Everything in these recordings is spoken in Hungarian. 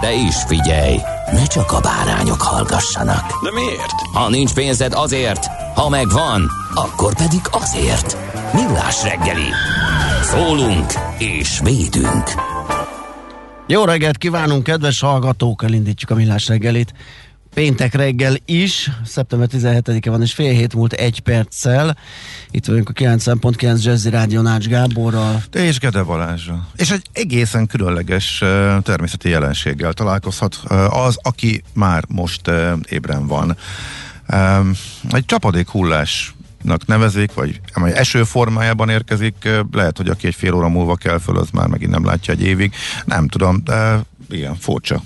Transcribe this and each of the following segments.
De is figyelj, ne csak a bárányok hallgassanak. De miért? Ha nincs pénzed azért, ha megvan, akkor pedig azért. Millás reggeli. Szólunk és védünk. Jó reggelt kívánunk, kedves hallgatók! Elindítjuk a millás reggelit. Péntek reggel is, szeptember 17-e van, és fél hét múlt egy perccel. Itt vagyunk a 90.9 Jazzy Rádió Nács Gáborral. Te és Gede Balázsra. És egy egészen különleges uh, természeti jelenséggel találkozhat uh, az, aki már most uh, ébren van. Um, egy csapadék hullás nevezik, vagy amely eső formájában érkezik, lehet, hogy aki egy fél óra múlva kell föl, az már megint nem látja egy évig. Nem tudom, de igen, furcsa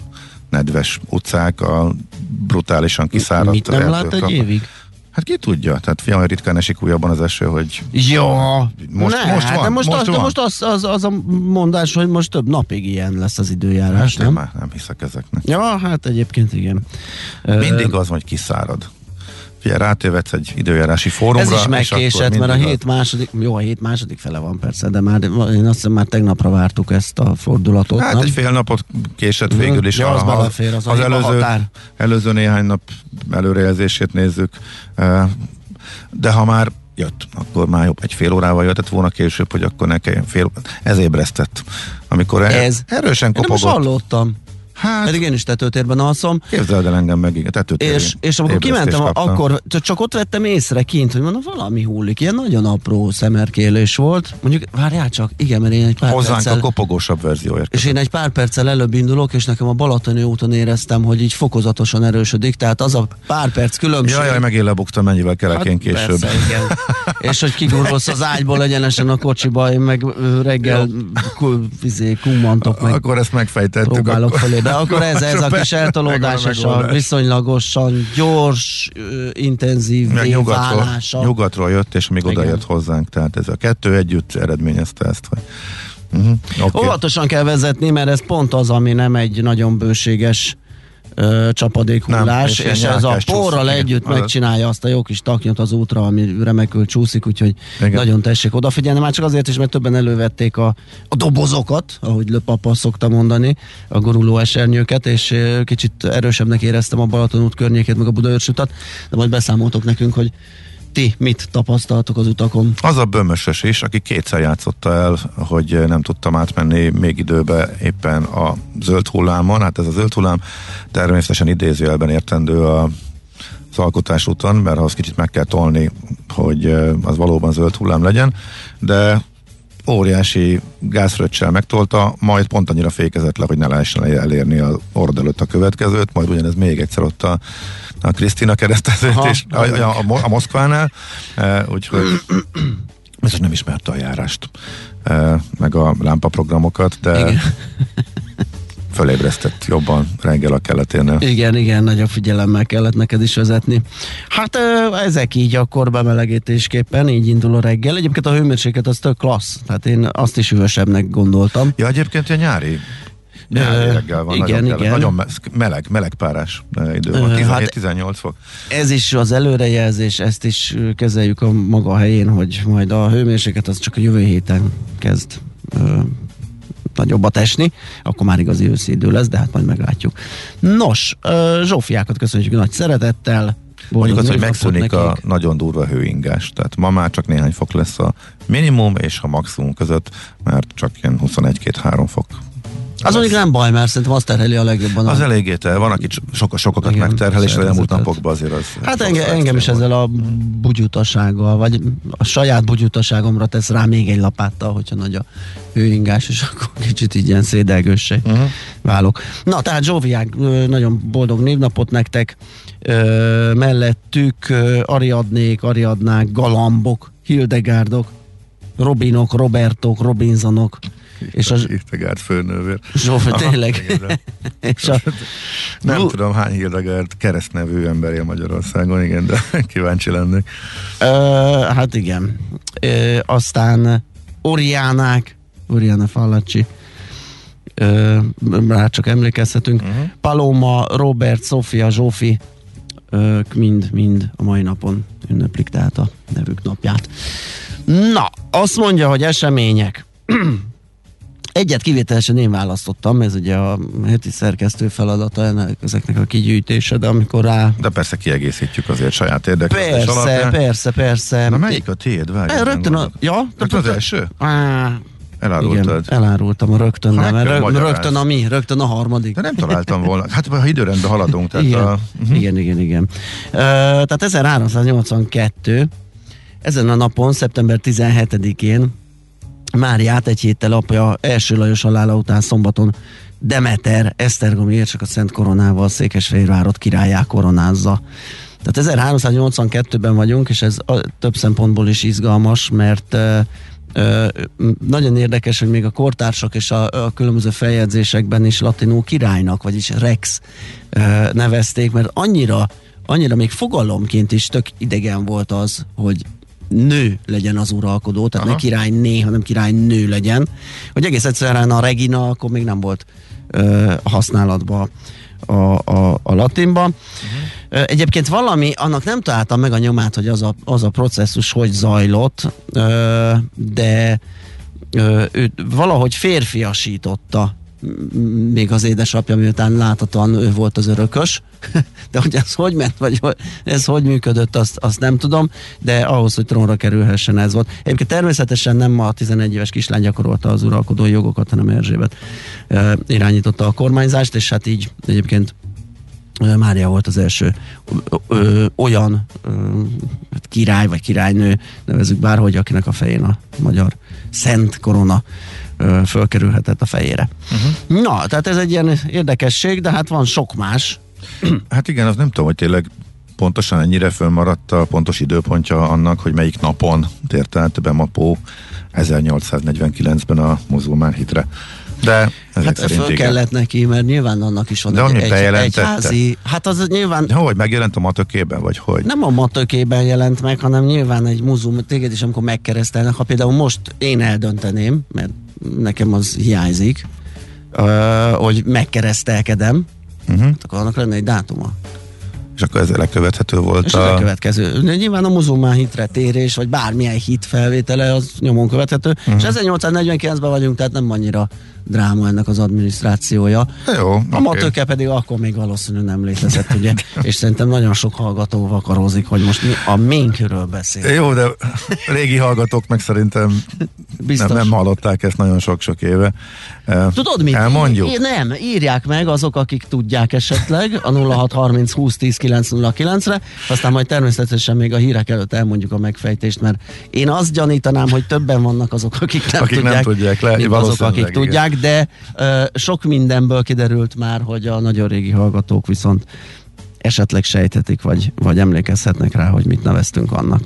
nedves utcák, a brutálisan kiszáradt Mit nem lát egy évig? Hát ki tudja, tehát fiam, ritkán esik újabban az eső, hogy... Jó, most, ne, most van, de most, most az, van. De most az, az, az, a mondás, hogy most több napig ilyen lesz az időjárás, Hát én nem? már nem hiszek ezeknek. Ja, hát egyébként igen. Mindig az, hogy kiszárad. Figyelj, rátévedsz egy időjárási fórumra. Ez is és megkésett, mert a hét második, jó, a hét második fele van persze, de már én azt hiszem már tegnapra vártuk ezt a fordulatot, Hát nem? egy fél napot késett végül is. Ja, az a- belefér, az az előző, határ. előző néhány nap előrejelzését nézzük. De ha már jött, akkor már jobb egy fél órával jöttett volna később, hogy akkor ne kelljen fél Ez ébresztett. Amikor Ez? erősen Én nem is kopogott. hallottam. Hát, Pedig én is tetőtérben alszom, képzeld el engem meg, igen, tetőtérén és, és amikor kimentem, kaptam. akkor csak- ott vettem észre kint, hogy mondom, valami hullik, ilyen nagyon apró szemerkélés volt. Mondjuk, várjál csak, igen, mert én egy pár Hozzánk perccel, a kopogósabb verzió érkezett. és én egy pár perccel előbb indulok, és nekem a Balatoni úton éreztem, hogy így fokozatosan erősödik, tehát az a pár perc különbség. Jaj, jaj, megint lebuktam mennyivel kerekén Hát később. Persze, igen. És hogy kigurulsz az ágyból egyenesen a kocsiba, én meg reggel ku, izé, kummantok meg. Akkor ezt megfejtettük. próbálok akkor. De akkor ez, ez a kis eltolódás és a viszonylagosan gyors, intenzív Meg nyugatról, nyugatról jött, és még oda jött hozzánk. Tehát ez a kettő együtt eredményezte ezt. Hogy... Uh-huh. Okay. Óvatosan kell vezetni, mert ez pont az, ami nem egy nagyon bőséges ö, csapadékhullás, Nem, és és, ez a csúszik, porral igen. együtt Azaz. megcsinálja azt a jó kis taknyot az útra, ami remekül csúszik, úgyhogy Igen. nagyon tessék odafigyelni, már csak azért is, mert többen elővették a, a dobozokat, ahogy Löpapa szokta mondani, a guruló esernyőket, és kicsit erősebbnek éreztem a Balaton út környékét, meg a Budaörs utat, de majd beszámoltok nekünk, hogy ti mit tapasztaltok az utakon. Az a bömösös is, aki kétszer játszotta el, hogy nem tudtam átmenni még időbe éppen a zöld hullámon. Hát ez a zöld hullám természetesen idézőjelben értendő a az alkotás úton, mert ahhoz kicsit meg kell tolni, hogy az valóban zöld hullám legyen, de óriási gázfröccsel megtolta, majd pont annyira fékezett le, hogy ne lehessen elérni az orrod előtt a következőt, majd ugyanez még egyszer ott a, a Krisztina keresztezőt, Aha. és a, a, a, a Moszkvánál, e, úgyhogy biztos nem ismerte a járást, e, meg a lámpaprogramokat, de Igen. Fölébresztett jobban reggel a kelleténél. Igen, igen, nagyobb figyelemmel kellett neked is vezetni. Hát ezek így akkor bemelegítésképpen, így indul a reggel. Egyébként a hőmérséklet az tök klassz, tehát én azt is hűvösebbnek gondoltam. Ja, egyébként ilyen nyári nyári reggel van, igen, nagyon, igen. Kell, nagyon me- meleg, melegpárás idő van, Ö, 17-18 fok. Ez is az előrejelzés, ezt is kezeljük a maga helyén, hogy majd a hőmérséklet az csak a jövő héten kezd nagyobbat esni, akkor már igazi őszi idő lesz, de hát majd meglátjuk. Nos, Zsófiákat köszönjük nagy szeretettel. Mondjuk azt, hogy megszűnik a nagyon durva hőingás. Tehát ma már csak néhány fok lesz a minimum és a maximum között, mert csak ilyen 21-2-3 fok Az mondjuk nem baj, mert szerintem azt terheli a legjobban. Az eléggé tel, van, aki sok, sokakat Igen, megterhel, és az elmúlt napokban azért az... Hát sokszor engem, is ezzel a bugyutasággal, vagy a saját bugyutaságomra tesz rá még egy lapáttal, hogyha nagy a hőingás, és akkor kicsit így ilyen szédelgőssé uh-huh. válok. Na, tehát Zsóviák, nagyon boldog névnapot nektek, ö, mellettük Ariadnék, Ariadnák, Galambok, Hildegárdok, Robinok, Robertok, Robinsonok, és a Hildegárd főnővér. Zsófi, tényleg. és a, Nem tudom, hány Hildegárd keresztnevű ember él Magyarországon, igen, de kíváncsi lennék. Ö, hát igen. Ö, aztán Oriánák, Oriana Fallacsi, ö, rá csak emlékezhetünk. Uh-huh. Paloma, Robert, Sofia, Zsófi, ők mind-mind a mai napon ünneplik tehát a nevük napját. Na, azt mondja, hogy események. Egyet kivételesen én választottam, ez ugye a heti szerkesztő feladata ennek, ezeknek a kigyűjtése, de amikor rá De persze kiegészítjük azért saját érdeklődés Persze, alapján. persze, persze. Na melyik a tiéd? Várj, Eh, Rögtön a... Ja? Rögtön az első? Á, igen, Elárultad. elárultam a rögtön, Ha nem, meg kell rög, magyarázni. rögtön a mi, rögtön a harmadik. De nem találtam volna. Hát ha időrendben haladunk, tehát igen, a, uh-huh. igen, igen, igen. Ö, tehát 1382, ezen a napon, szeptember 17-én Máriát egy héttel apja első Lajos halála után szombaton Demeter, Esztergomi értsek a Szent Koronával Székesfehérvárot királyá koronázza. Tehát 1382-ben vagyunk, és ez a, több szempontból is izgalmas, mert ö, ö, nagyon érdekes, hogy még a kortársak és a, a különböző feljegyzésekben is latinul királynak, vagyis Rex ö, nevezték, mert annyira, annyira még fogalomként is tök idegen volt az, hogy nő legyen az uralkodó, tehát Aha. Ne királyné, hanem királynő legyen, hogy egész egyszerűen a Regina akkor még nem volt ö, használatba a, a, a latinba. Uh-huh. Egyébként valami, annak nem találtam meg a nyomát, hogy az a, az a processzus hogy zajlott, ö, de ő valahogy férfiasította még az édesapja, miután láthatóan ő volt az örökös, de hogy ez hogy ment, vagy ez hogy működött, azt, azt nem tudom, de ahhoz, hogy trónra kerülhessen ez volt. Egyébként természetesen nem a 11 éves kislány gyakorolta az uralkodói jogokat, hanem Erzsébet ö, irányította a kormányzást, és hát így egyébként Mária volt az első ö, ö, olyan ö, hát király vagy királynő, nevezük bárhogy, akinek a fején a magyar szent korona fölkerülhetett a fejére. Uh-huh. Na, tehát ez egy ilyen érdekesség, de hát van sok más. Hát igen, az nem tudom, hogy tényleg pontosan ennyire fölmaradt a pontos időpontja annak, hogy melyik napon tért át Bemapó 1849-ben a muzulmán hitre. De Hát föl igen. kellett neki, mert nyilván annak is van De egy, egy, egy házi, hát az nyilván De hogy megjelent a matökében, vagy hogy? nem a matökében jelent meg, hanem nyilván egy muzum, téged is amikor megkeresztelnek, ha például most én eldönteném, mert nekem az hiányzik, ö, hogy megkeresztelkedem, Uh-huh. hát akkor annak lenne egy dátuma. És akkor ez lekövethető volt És a következő. Nyilván a muzulmán hitre térés, vagy bármilyen hit felvétele, az nyomon követhető. Mhm. Uh-huh. És 1849-ben vagyunk, tehát nem annyira dráma ennek az adminisztrációja. Jó, A oké. matőke pedig akkor még valószínűleg nem létezett, ugye? És szerintem nagyon sok hallgató vakarózik, hogy most mi a minkről beszél. Jó, de régi hallgatók meg szerintem Biztos. nem, nem hallották ezt nagyon sok-sok éve. Tudod mit? Elmondjuk? Í- nem, írják meg azok, akik tudják esetleg a 0630 20 10 909 re aztán majd természetesen még a hírek előtt elmondjuk a megfejtést, mert én azt gyanítanám, hogy többen vannak azok, akik nem Akik nem tudják, tudják le, mint azok, akik igen. tudják, de ö, sok mindenből kiderült már, hogy a nagyon régi hallgatók viszont esetleg sejthetik, vagy, vagy emlékezhetnek rá, hogy mit neveztünk annak.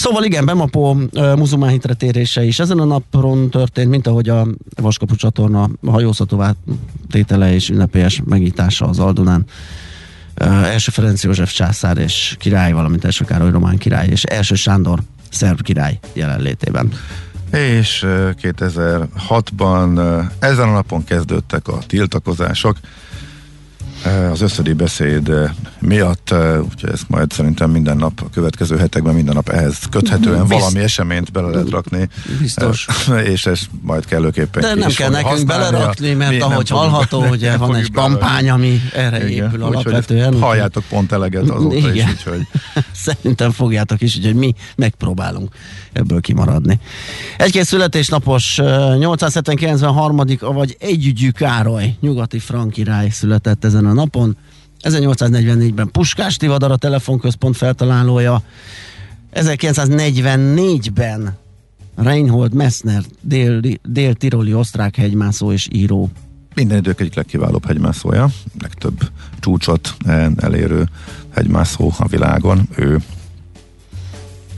Szóval igen, Bemapó muzulmán hitre térése is ezen a napon történt, mint ahogy a Vaskapu csatorna hajózhatóvá tétele és ünnepélyes megítása az Aldunán. Első Ferenc József császár és király, valamint első Károly román király és első Sándor szerb király jelenlétében. És eh, 2006-ban eh, ezen a napon kezdődtek a tiltakozások. Az összödi beszéd miatt, úgyhogy ezt majd szerintem minden nap, a következő hetekben minden nap ehhez köthetően Bizt- valami eseményt bele lehet rakni. Biztos. És ez majd kellőképpen De nem is kell nekünk belerakni, mert ahogy hallható, ugye van egy kampány, ami erre Igen, épül alapvetően. Halljátok pont eleget azóta is, Igen. úgyhogy Szerintem fogjátok is, úgyhogy mi megpróbálunk ebből kimaradni. Egy-két születésnapos, ö, 879 harmadik, vagy együgyű Károly, nyugati frank király született ezen a napon. 1844-ben Puskás Tivadar a telefonközpont feltalálója. 1944-ben Reinhold Messner, dél- dél-tiroli osztrák hegymászó és író. minden idők egyik legkiválóbb hegymászója, legtöbb csúcsot elérő hegymászó a világon, ő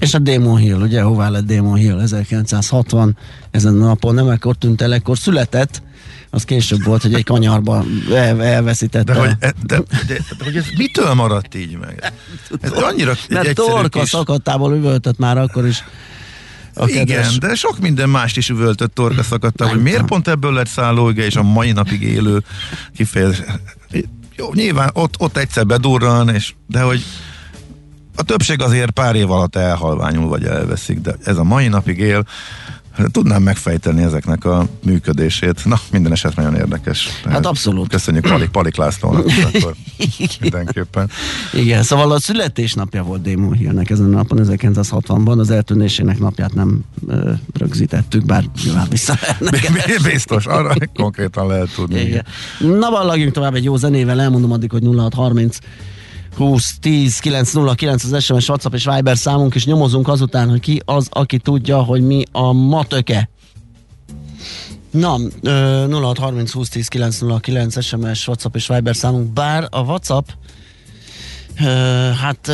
És a Demon Hill, ugye, hová lett Demon Hill 1960, ezen a napon nem ekkor tűnt el, ekkor született, az később volt, hogy egy kanyarba el, elveszítette. De hogy, de, de, de, de hogy ez mitől maradt így meg? Ez annyira Mert torka kis- szakadtából üvöltött már akkor is. A Igen, kedves- de sok minden mást is üvöltött torka szakadtál, hogy miért pont ebből lett szállóige, és a mai napig élő kifejezés. Jó, nyilván ott, ott egyszer bedurran, és, de hogy a többség azért pár év alatt elhalványul, vagy elveszik, de ez a mai napig él, tudnám megfejteni ezeknek a működését. Na, minden eset nagyon érdekes. Tehát abszolút. Köszönjük Palik, Palik Lászlónak akkor mindenképpen. Igen, szóval a születésnapja volt Damon Hillnek ezen a napon, 1960-ban, az eltűnésének napját nem ö, rögzítettük, bár nyilván vissza lehetne Biztos, arra konkrétan lehet tudni. Igen. Na, vallagjunk tovább egy jó zenével, elmondom addig, hogy 0630 20 10 909 az SMS, WhatsApp és Viber számunk, és nyomozunk azután, hogy ki az, aki tudja, hogy mi a matöke. Na, ö, 0630 20 10 909 SMS, WhatsApp és Viber számunk, bár a WhatsApp hát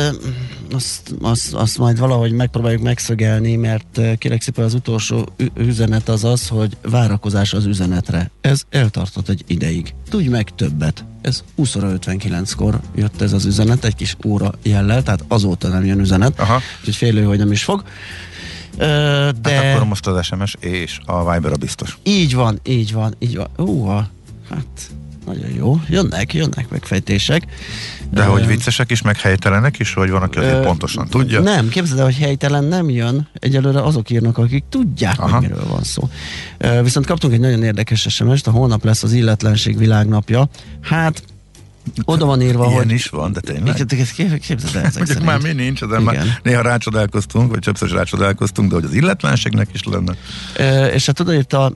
azt, azt, azt majd valahogy megpróbáljuk megszögelni, mert kérek szépen az utolsó üzenet az az, hogy várakozás az üzenetre. Ez eltartott egy ideig. Tudj meg többet. Ez 20 óra 59-kor jött ez az üzenet, egy kis óra jellel, tehát azóta nem jön üzenet, Aha. úgyhogy félő, hogy nem is fog. Ö, de Hát akkor most az SMS és a Viber a biztos. így van, így van, így van. Ú, hát nagyon jó. Jönnek, jönnek megfejtések. De hogy viccesek is, meg helytelenek is, hogy van, aki azért pontosan tudja. Nem, képzeld el, hogy helytelen nem jön. Egyelőre azok írnak, akik tudják, Aha. hogy miről van szó. Viszont kaptunk egy nagyon érdekes SMS-t, a holnap lesz az illetlenség világnapja. Hát, oda van írva, Ilyen hogy... is van, de tényleg. Képzeld el ezek Mondjuk már mi nincs, de már néha rácsodálkoztunk, vagy többször rácsodálkoztunk, de hogy az illetlenségnek is lenne. Ö, és hát oda írta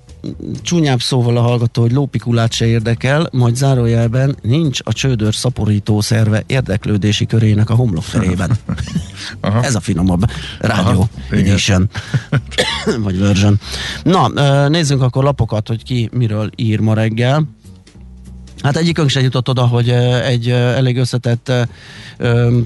csúnyább szóval a hallgató, hogy lópikulát se érdekel, majd zárójelben nincs a csődör szaporító szerve érdeklődési körének a homlokterében. Aha. Ez a finomabb rádió edition. Vagy version. Na, nézzünk akkor lapokat, hogy ki miről ír ma reggel. Hát egyikünk se jutott oda, hogy egy elég összetett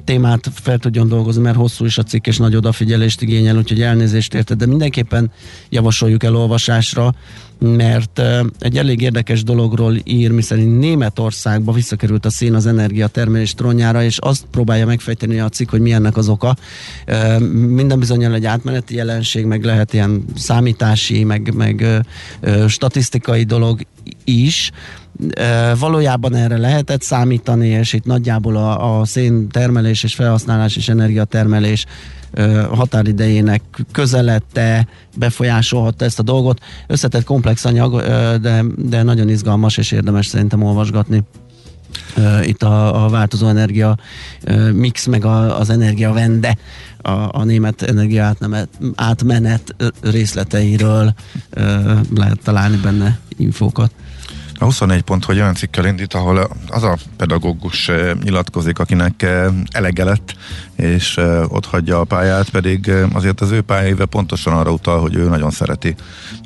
témát fel tudjon dolgozni, mert hosszú is a cikk, és nagy odafigyelést igényel, úgyhogy elnézést érte, de mindenképpen javasoljuk elolvasásra, mert egy elég érdekes dologról ír, miszerint Németországba visszakerült a szén az energiatermelés trónjára, és azt próbálja megfejteni a cikk, hogy mi ennek az oka. Minden bizonyal egy átmeneti jelenség, meg lehet ilyen számítási, meg, meg statisztikai dolog is, valójában erre lehetett számítani, és itt nagyjából a, a szén termelés és felhasználás és energiatermelés határidejének közelette befolyásolhatta ezt a dolgot. Összetett komplex anyag, de, de nagyon izgalmas és érdemes szerintem olvasgatni. Itt a, a változó energia mix, meg a, az energia vende a, a német energia átmenet, átmenet részleteiről lehet találni benne infókat. A 24 pont, hogy olyan cikkel indít, ahol az a pedagógus eh, nyilatkozik, akinek eh, elege lett, és eh, ott hagyja a pályát, pedig azért az ő pályaéve pontosan arra utal, hogy ő nagyon szereti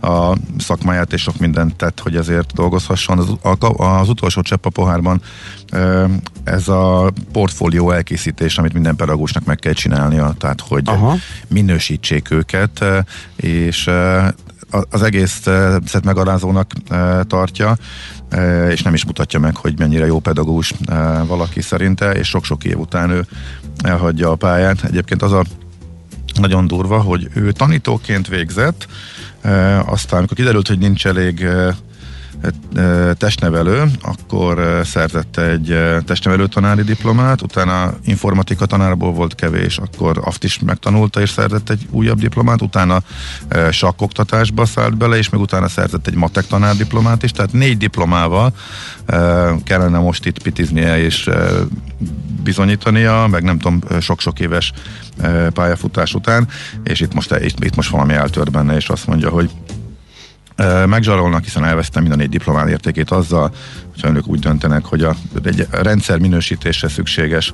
a szakmáját, és sok mindent tett, hogy ezért dolgozhasson. Az, az utolsó csepp a pohárban ez a portfólió elkészítés, amit minden pedagógusnak meg kell csinálnia, tehát hogy Aha. minősítsék őket, és az egész eh, megalázónak eh, tartja, eh, és nem is mutatja meg, hogy mennyire jó pedagógus valaki szerinte, és sok-sok év után ő elhagyja a pályát. Egyébként az a nagyon durva, hogy ő tanítóként végzett, aztán amikor kiderült, hogy nincs elég testnevelő, akkor szerzett egy testnevelő tanári diplomát, utána informatika tanárból volt kevés, akkor azt is megtanulta és szerzett egy újabb diplomát, utána sakkoktatásba szállt bele, és még utána szerzett egy matek tanár diplomát is, tehát négy diplomával kellene most itt pitiznie és bizonyítania, meg nem tudom, sok-sok éves pályafutás után, és itt most, itt, itt most valami eltört benne, és azt mondja, hogy megzsarolnak, hiszen elvesztem mind a négy diplomán értékét azzal, hogyha önök úgy döntenek, hogy a, egy rendszer minősítésre szükséges,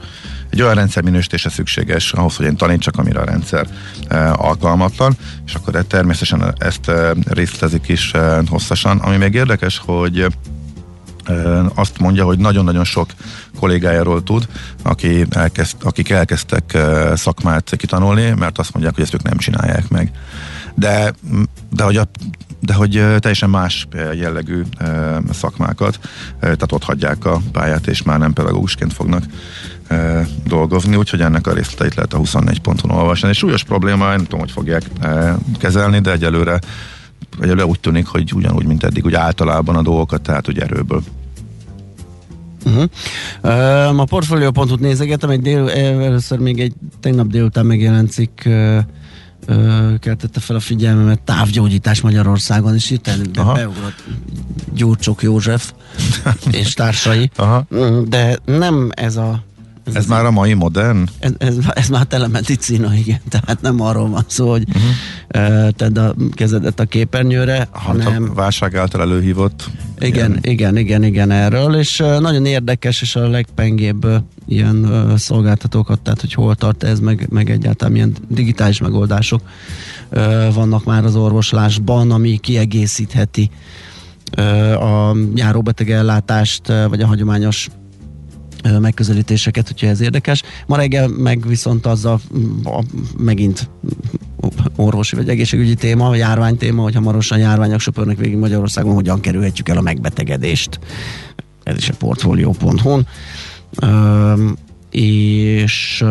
egy olyan rendszer minősítése szükséges ahhoz, hogy én tanítsak, amire a rendszer ö, alkalmatlan, és akkor e- természetesen ezt ö, részletezik is ö, hosszasan. Ami még érdekes, hogy azt mondja, hogy nagyon-nagyon sok kollégájáról tud, aki elkezd, akik elkezdtek szakmát kitanulni, mert azt mondják, hogy ezt ők nem csinálják meg. De, de hogy, a, de hogy teljesen más jellegű szakmákat, tehát ott hagyják a pályát, és már nem pedagógusként fognak dolgozni, úgyhogy ennek a részleteit lehet a 24 ponton olvasni. Egy súlyos probléma, nem tudom, hogy fogják kezelni, de egyelőre egyelőre úgy tűnik, hogy ugyanúgy, mint eddig, úgy általában a dolgokat, tehát úgy erőből. Uh-huh. Uh, a portfolio.hu-t nézegetem, egy dél, először még egy tegnap délután megjelent cikk keltette fel a figyelmemet, távgyógyítás Magyarországon, és itt beugrott Gyurcsok József és társai, Aha. De nem ez a Ez, ez már a mai modern? ez, ez, ez már telemedicina, igen, tehát nem arról van szó, hogy uh-huh. Tedd a kezedet a képernyőre, hanem... Hát a válság által előhívott. Igen, igen, igen, igen, igen erről, és nagyon érdekes, és a legpengébb ilyen szolgáltatókat, tehát hogy hol tart ez, meg, meg egyáltalán milyen digitális megoldások vannak már az orvoslásban, ami kiegészítheti a járóbeteg ellátást, vagy a hagyományos megközelítéseket, hogyha ez érdekes. Ma reggel meg viszont az a, a megint orvosi vagy egészségügyi téma, vagy járvány téma, hogy hamarosan járványok söpörnek végig Magyarországon, hogyan kerülhetjük el a megbetegedést. Ez is a portfolio.hu-n. Üm, és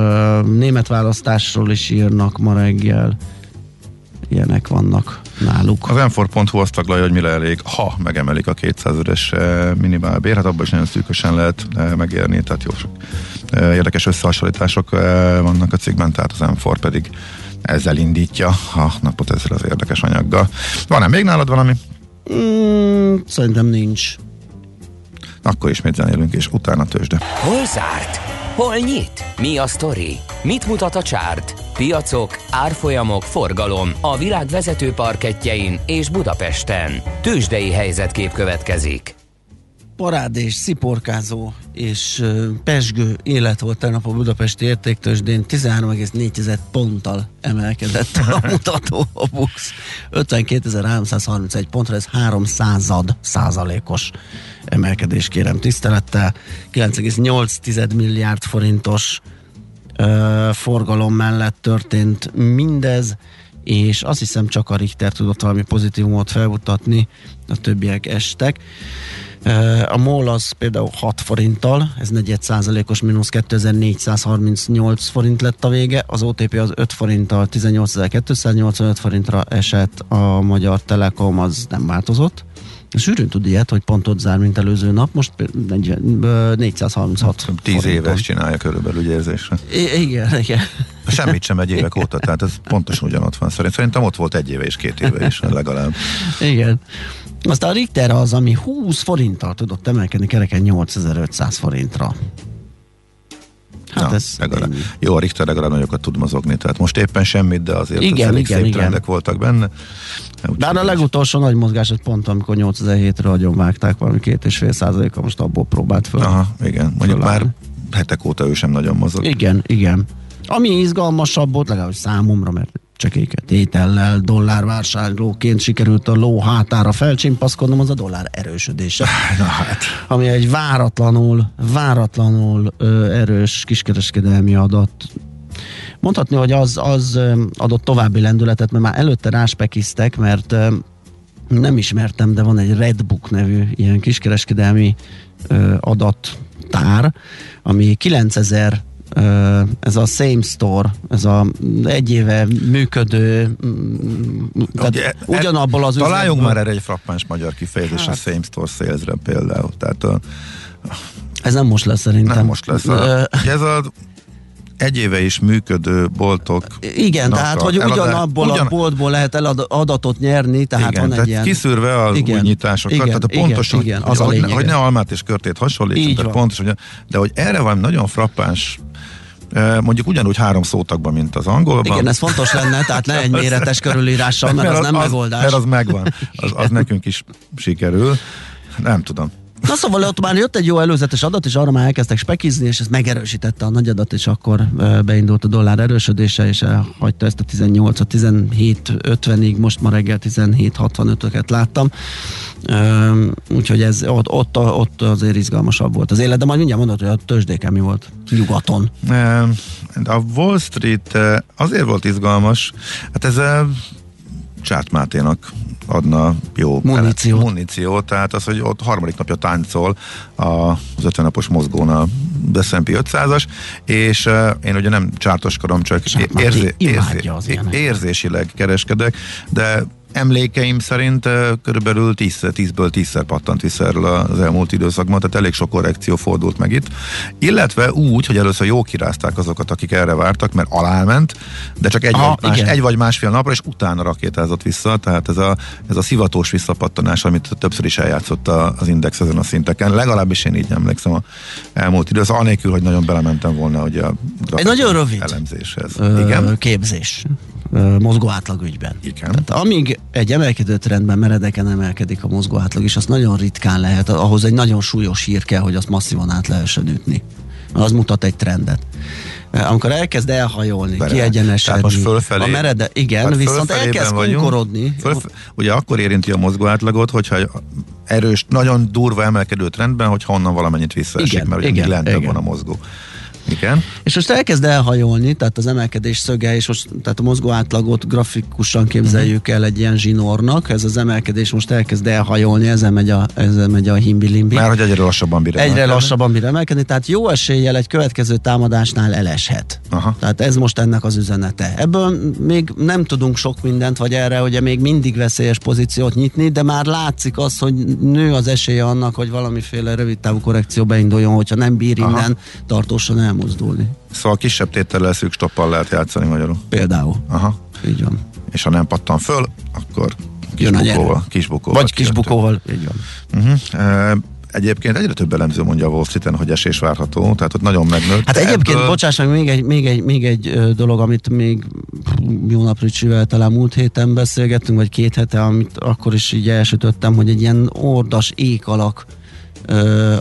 német választásról is írnak ma reggel. Ilyenek vannak náluk. Az m azt taglalja, hogy mire elég, ha megemelik a 200 es minimálbér, hát abban is nagyon szűkösen lehet eh, megérni, tehát jó sok érdekes összehasonlítások eh, vannak a cikkben, tehát az m pedig ezzel indítja a napot ezzel az érdekes anyaggal. Van-e még nálad valami? Mm, szerintem nincs. Akkor ismét zenélünk, és utána tőzsde. Hol zárt? Hol nyit? Mi a sztori? Mit mutat a csárt? Piacok, árfolyamok, forgalom a világ vezető parketjein és Budapesten. Tőzsdei helyzetkép következik. Parádés, sziporkázó és pesgő élet volt tegnap a Budapesti értéktősdén. 13,4 ponttal emelkedett a mutató a BUX. 52.331 pontra, ez 300 százalékos emelkedés kérem tisztelettel. 9,8 milliárd forintos uh, forgalom mellett történt mindez, és azt hiszem csak a Richter tudott valami pozitívumot felmutatni, a többiek estek. A MOL az például 6 forinttal, ez 4 százalékos mínusz 2438 forint lett a vége, az OTP az 5 forinttal 18285 forintra esett, a Magyar Telekom az nem változott. Sűrűn tud ilyet, hogy pont ott zár, mint előző nap, most 40, ö, 436 10 forinton. éves csinálja körülbelül úgy érzésre. I- igen, igen. Semmit sem egy évek óta, tehát ez pontosan ugyanott van. Szerint- Szerintem ott volt egy éve és két éve is legalább. Igen. Aztán a Richter az, ami 20 forinttal tudott emelkedni kereken 8500 forintra. Hát Na, ez legalább. ennyi. Jó, a Richter legalább nagyokat tud mozogni, tehát most éppen semmit, de azért Igen, elég igen, szép igen. trendek voltak benne. De hát a legutolsó nagy mozgás pont, amikor 8007-re agyon vágták valami két és fél százaléka, most abból próbált föl. Aha, igen. Mondjuk Fölállni. már hetek óta ő sem nagyon mozog. Igen, igen. Ami izgalmasabb volt, legalábbis számomra, mert csekéket tétellel, dollárvásárlóként sikerült a ló hátára felcsimpaszkodnom, az a dollár erősödése. Na hát. Ami egy váratlanul, váratlanul ö, erős kiskereskedelmi adat. Mondhatni, hogy az, az adott további lendületet, mert már előtte ráspekiztek, mert nem ismertem, de van egy Redbook nevű ilyen kiskereskedelmi adattár, ami 9000 Ö, Ez a same store, ez a egy éve működő, mm, tehát Ugye, ugyanabból az Találjunk üzletből- már erre egy frappáns magyar kifejezés, a same store salesre például. Tehát a, Ez nem most lesz szerintem. nem most lesz. Ö, A, ez a egy éve is működő boltok. Igen, tehát, hogy eladá- ugyanabból ugyan- a boltból lehet elad- adatot nyerni, tehát igen, van tehát egy ilyen... kiszűrve az Igen, új nyitásokat, igen, tehát a igen, pontosan, igen, hogy, az a hogy, ne, lényege. hogy ne almát és körtét hasonlítsunk, tehát pontos, hogy, de hogy erre van nagyon frappáns eh, mondjuk ugyanúgy három szótagban, mint az angolban. Igen, ez fontos lenne, tehát ne egy méretes körülírással, mert, az nem megoldás. Mert az megvan. Az, az nekünk is sikerül. Nem tudom. Na szóval ott már jött egy jó előzetes adat, és arra már elkezdtek spekizni, és ez megerősítette a nagy adat, és akkor beindult a dollár erősödése, és elhagyta ezt a 18 a 17.50-ig, most ma reggel 17.65-öket láttam. Úgyhogy ez ott, ott, ott azért izgalmasabb volt az élet, de majd mindjárt mondod, hogy a tőzsdéken mi volt nyugaton. A Wall Street azért volt izgalmas, hát ez Csárt Máténak adna jó Muníciót. muníciót, tehát az, hogy ott harmadik napja táncol az 50 napos mozgón a S&P 500-as, és uh, én ugye nem csártoskodom, csak érzé, az ilyeneket. érzésileg kereskedek, de emlékeim szerint körülbelül 10 10-ből 10-szer pattant vissza erről az elmúlt időszakban, tehát elég sok korrekció fordult meg itt. Illetve úgy, hogy először jó kirázták azokat, akik erre vártak, mert aláment, de csak egy, Aha, vagy, más, igen. egy vagy másfél napra, és utána rakétázott vissza, tehát ez a, ez a szivatós visszapattanás, amit többször is eljátszott az index ezen a szinteken. Legalábbis én így emlékszem a elmúlt időszak, anélkül, hogy nagyon belementem volna ugye a Egy nagyon rövid elemzéshez. ö, Igen? képzés mozgó átlagügyben. Igen. Tehát amíg egy emelkedő trendben meredeken emelkedik a mozgó átlag, és azt nagyon ritkán lehet, ahhoz egy nagyon súlyos hír kell, hogy azt masszívan át lehessen ütni. Az mutat egy trendet. Amikor elkezd elhajolni, Bele. kiegyenesedni, most fölfelé. a merede, igen, Hát viszont elkezd vagyunk. kunkorodni. Fölf- ugye akkor érinti a mozgó átlagot, hogyha erős, nagyon durva emelkedő trendben, hogyha onnan valamennyit visszaesik, Igen, mert ugye igen, lentebb igen. van a mozgó. Igen. És most elkezd elhajolni, tehát az emelkedés szöge, és most tehát a mozgó átlagot grafikusan képzeljük el egy ilyen zsinórnak, ez az emelkedés most elkezd elhajolni, ezen megy a, ezen megy a himbilimbi. Már hogy egyre lassabban bír Egyre emelkedni. lassabban bír emelkedni, tehát jó eséllyel egy következő támadásnál eleshet. Aha. Tehát ez most ennek az üzenete. Ebből még nem tudunk sok mindent, vagy erre ugye még mindig veszélyes pozíciót nyitni, de már látszik az, hogy nő az esélye annak, hogy valamiféle rövid távú korrekció beinduljon, hogyha nem bír Aha. innen tartósan elmozdulni. Szóval kisebb tétellel szűk stoppal lehet játszani magyarul. Például. Aha. Így van. És ha nem pattan föl, akkor kisbukóval. kisbukóval Vagy kis kijöttök. bukóval. Így van. Uh-huh. Egyébként egyre több elemző mondja a Wall Street-en, hogy esés várható, tehát ott nagyon megnőtt. Hát egyébként, ebből- bocsáss meg, még egy, még egy, még egy dolog, amit még jó Ricsivel talán múlt héten beszélgettünk, vagy két hete, amit akkor is így elsütöttem, hogy egy ilyen ordas ék alak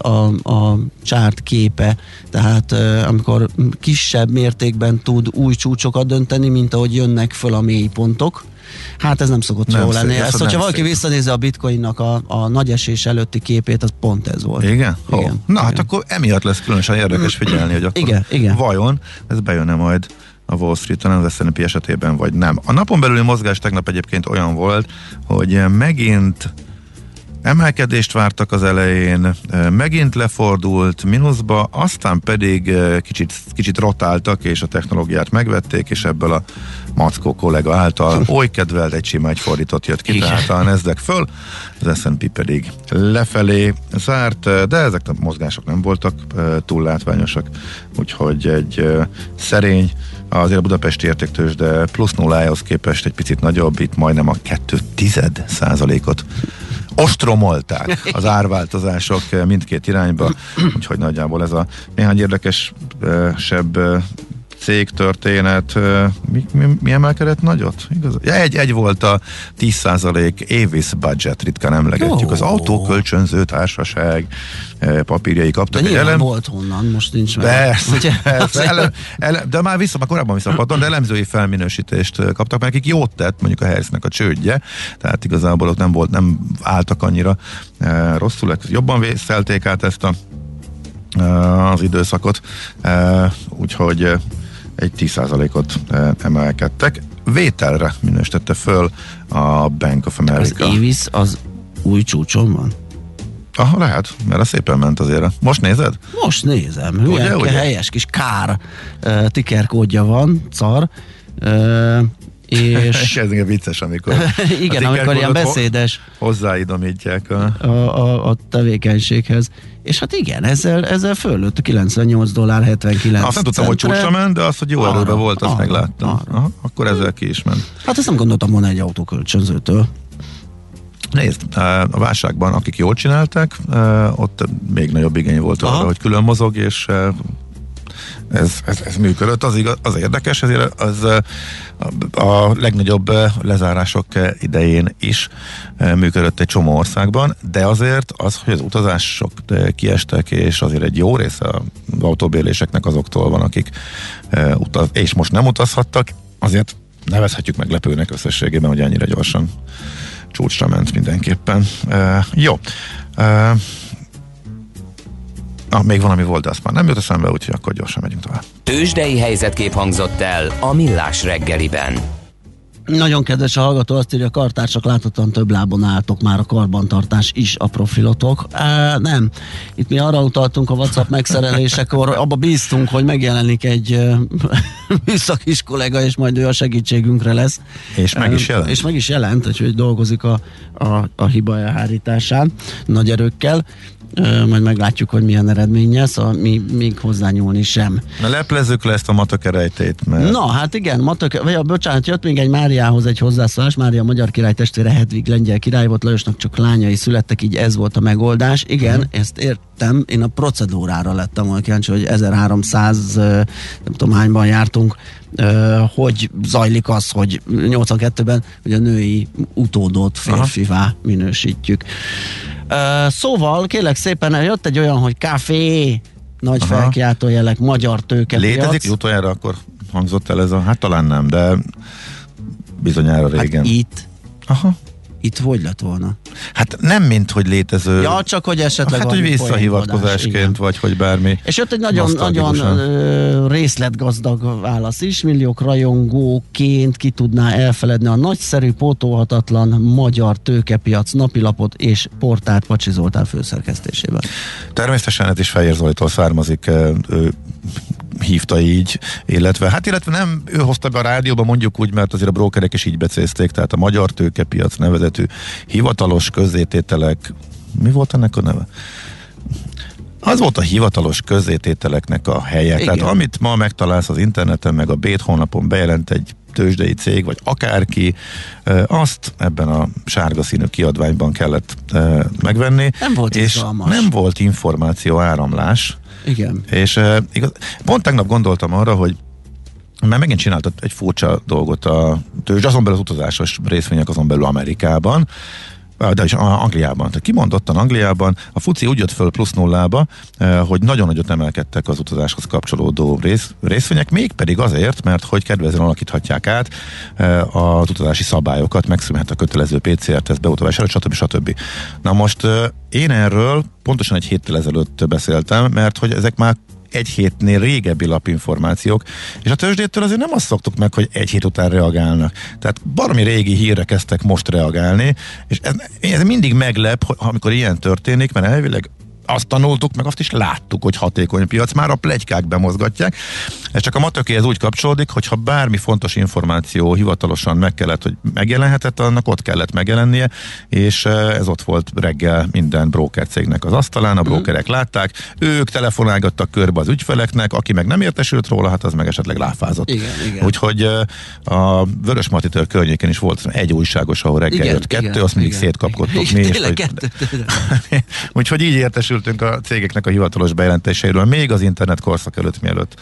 a, a csárt képe, tehát amikor kisebb mértékben tud új csúcsokat dönteni, mint ahogy jönnek föl a mélypontok. Hát ez nem szokott Nem jó szép, lenni. ez Ezt, hogyha valaki szép. visszanézi a bitcoinnak a, a nagy esés előtti képét, az pont ez volt. Igen? Ó, Igen. Na hát Igen. akkor emiatt lesz különösen érdekes figyelni, hogy akkor Igen, igen. vajon ez bejön-e majd a Wall Street-en, az S&P esetében, vagy nem. A napon belüli mozgás tegnap egyébként olyan volt, hogy megint emelkedést vártak az elején, megint lefordult mínuszba, aztán pedig kicsit, kicsit rotáltak, és a technológiát megvették, és ebből a Mackó kollega által oly kedvelt egy sima egyfordított jött ki, tehát a Nasdaq föl, az S&P pedig lefelé zárt, de ezek a mozgások nem voltak túl látványosak, úgyhogy egy szerény, azért a budapesti értéktős, de plusz nullájához képest egy picit nagyobb, itt majdnem a 2 tized százalékot ostromolták az árváltozások eh, mindkét irányba, úgyhogy nagyjából ez a néhány érdekesebb cég történet. eh, Mi, mi, mi emelkedett nagyot? Igaz? Ja, egy, egy volt a 10% Avis budget, ritkán emlegetjük. Jó. Az autókölcsönző társaság papírjai De kaptak egy nyilván elem. volt honnan, most nincs meg. Persze, Ugye? persze ele, ele, de már vissza, már korábban visszapattan, de elemzői felminősítést kaptak, mert nekik jót tett mondjuk a Harrisnek a csődje, tehát igazából ott nem volt, nem álltak annyira e, rosszul, ekkor jobban vészelték át ezt a, az időszakot, úgyhogy egy 10%-ot e, emelkedtek. Vételre minősítette föl a Bank of Az America. Avis az új csúcson van? Ah, lehet, mert a szépen ment azért. Most nézed? Most nézem, Ugye, hülye, ugye? helyes kis kár uh, ticker kódja van, car. Uh, és Ez igen vicces, amikor igen, amikor ilyen beszédes hozzáidomítják a... a, a, a tevékenységhez. És hát igen, ezzel, ezzel fölött 98 dollár 79 Azt nem tudtam, hogy csúcsra ment, de azt, hogy jó Arra, erőben volt, azt arra, megláttam. arra. Aha, akkor ezzel ki is ment. Hát ezt nem gondoltam volna egy autókölcsönzőtől. Nézd, eh, a válságban, akik jól csinálták, eh, ott még nagyobb igény volt arra, Aha. hogy külön mozog, és eh, ez, ez, ez működött. Az, igaz, az érdekes, ezért az a, legnagyobb lezárások idején is működött egy csomó országban, de azért az, hogy az utazások kiestek, és azért egy jó része az autóbérléseknek azoktól van, akik utaz, és most nem utazhattak, azért nevezhetjük meglepőnek összességében, hogy ennyire gyorsan csúcsra ment mindenképpen. Uh, jó. Uh, ah, még valami volt, de azt már nem jut eszembe, úgyhogy akkor gyorsan megyünk tovább. Tőzsdei helyzetkép hangzott el a Millás reggeliben. Nagyon kedves a hallgató, azt írja, kartársak láthatóan több lábon álltok már a karbantartás is a profilotok. Á, nem. Itt mi arra utaltunk a WhatsApp megszerelésekor, abba bíztunk, hogy megjelenik egy műszakis kollega, és majd ő a segítségünkre lesz. És meg is jelent? És meg is jelent, úgyhogy dolgozik a, a, a hiba elhárításán nagy erőkkel. Majd meglátjuk, hogy milyen eredménye, szóval mi még hozzányúlni sem. Na leplezzük le ezt a matakerejtét, mert Na, hát igen, Matok, vagy a, bocsánat, jött még egy Máriához egy hozzászólás. Mária a magyar király testvére Hedvig lengyel király volt, Lajosnak csak lányai születtek, így ez volt a megoldás. Igen, uh-huh. ezt értem, én a procedúrára lettem volna kíváncsi, hogy 1300, ö, nem tudom hányban jártunk, hogy zajlik az, hogy 82-ben hogy a női utódot férfivá minősítjük. Ö, Szóval, kérlek szépen, jött egy olyan, hogy kávé, nagy Aha. felkiáltójelek, magyar tőkepiac. létezik, utoljára akkor hangzott el ez a, hát talán nem, de bizonyára régen. Hát itt, Aha. itt hogy lett volna? Hát nem mint, hogy létező. Ja, csak hogy esetleg hát, hogy visszahivatkozásként, vagy hogy bármi. És jött egy nagyon, nagyon részletgazdag válasz is. Milliók rajongóként ki tudná elfeledni a nagyszerű, pótolhatatlan magyar tőkepiac napilapot és portált Pacsi Zoltán főszerkesztésében. Természetesen ez is Fejér Zolitól származik, ő hívta így, illetve hát illetve nem ő hozta be a rádióba mondjuk úgy, mert azért a brókerek is így becézték, tehát a Magyar Tőkepiac nevezetű hivatalos közzétételek, mi volt ennek a neve? Az volt a hivatalos közzétételeknek a helye. Igen. Tehát amit ma megtalálsz az interneten, meg a Bét honlapon bejelent egy tőzsdei cég, vagy akárki, azt ebben a sárga színű kiadványban kellett megvenni. Nem volt és izgalmas. nem volt információ áramlás, Igen. és igaz, pont tegnap gondoltam arra, hogy mert megint csináltat egy furcsa dolgot a tőzs, azon belül az utazásos részvények azon belül Amerikában, de is Angliában. Tehát kimondottan Angliában a FUCI úgy jött föl plusz nullába, hogy nagyon nagyot emelkedtek az utazáshoz kapcsolódó rész, részvények, mégpedig azért, mert hogy kedvezően alakíthatják át az utazási szabályokat, megszűnhet a kötelező PCR-teszt előtt, stb. stb. Na most én erről pontosan egy héttel ezelőtt beszéltem, mert hogy ezek már egy hétnél régebbi lapinformációk, és a tőzsdétől azért nem azt szoktuk meg, hogy egy hét után reagálnak. Tehát baromi régi hírre kezdtek most reagálni, és ez, ez mindig meglep, amikor ilyen történik, mert elvileg azt tanultuk, meg azt is láttuk, hogy hatékony piac, már a plegykák bemozgatják. Ez csak a matökéhez úgy kapcsolódik, hogy ha bármi fontos információ hivatalosan meg kellett, hogy megjelenhetett, annak ott kellett megjelennie, és eh, ez ott volt reggel minden broker cégnek az asztalán, a brokerek látták, ők telefonálgattak körbe az ügyfeleknek, aki meg nem értesült róla, hát az meg esetleg láfázott. Igen, igen. Úgyhogy eh, a Vörös Martitől környékén is volt egy újságos, ahol reggel Igen, jött kettő, igen, azt mindig igen. szétkapkodtuk Igen, mi. és hogy-. Úgyhogy így értesültünk a cégeknek a hivatalos bejelentéseiről, még az internet korszak előtt, mielőtt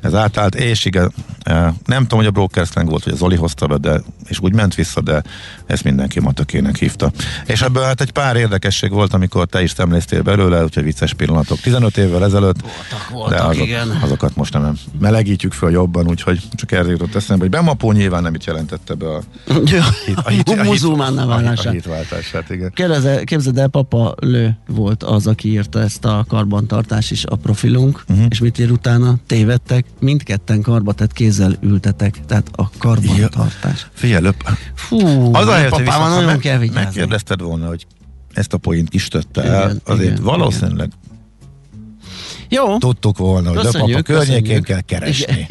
ez átállt, és igen, eh, nem tudom, hogy a broker slang volt, hogy a Zoli hozta be, de, és úgy ment vissza, de ezt mindenki matökének hívta. És ebből hát egy pár érdekesség volt, amikor te is szemléztél belőle, úgyhogy vicces pillanatok. 15 évvel ezelőtt, Voltak, voltak, de azok, igen. azokat most nem melegítjük föl jobban, úgyhogy csak erre jutott eszembe, hogy Bemapó nyilván nem itt jelentette be a, hit, Muzulmán a, hit, a válását. hitváltását, igen. Kérdezze, képzeld el, Papa Lő volt az, aki írta ezt a karbantartás is a profilunk, uh-huh. és mit ír utána? Tévedtek, mindketten karba tett kézzel ültetek, tehát a karbantartás. Figyelj, löp, Fú, Az a viszont, ha nagyon meg, kell vigyázni. megkérdezted volna, hogy ezt a poént kistötte el, Igen, azért igen, valószínűleg Jó. tudtuk volna, hogy Köszönjük, Löpapa környékén köszönjük. kell keresni.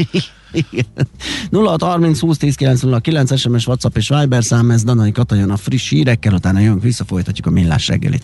Igen. 0630 20 10 909 SMS, WhatsApp és Viber szám, ez Danai Katajan a friss hírekkel, utána jönk vissza, folytatjuk a millás reggelit.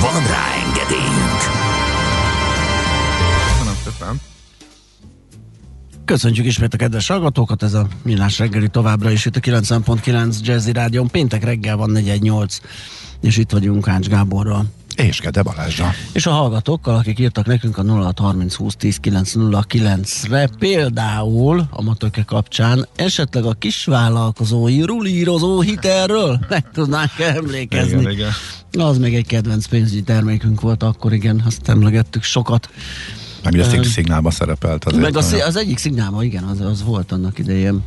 Van rá engedélyünk! Köszönöm szépen. Köszöntjük ismét a kedves hallgatókat, ez a millás reggeli továbbra is itt a 90.9 Jazzy Rádion. Péntek reggel van 418, és itt vagyunk Ács Gáborral. És Gede Balázsa. És a hallgatókkal, akik írtak nekünk a 0630 20 10 909-re, például a matöke kapcsán, esetleg a kisvállalkozói rulírozó hitelről meg tudnánk emlékezni. Igen, igen. Az még egy kedvenc pénzügyi termékünk volt akkor, igen, azt emlegettük sokat. Meg ugye a szignálba szerepelt azért. Meg az, olyan. az egyik szignálma, igen, az, az volt annak idején.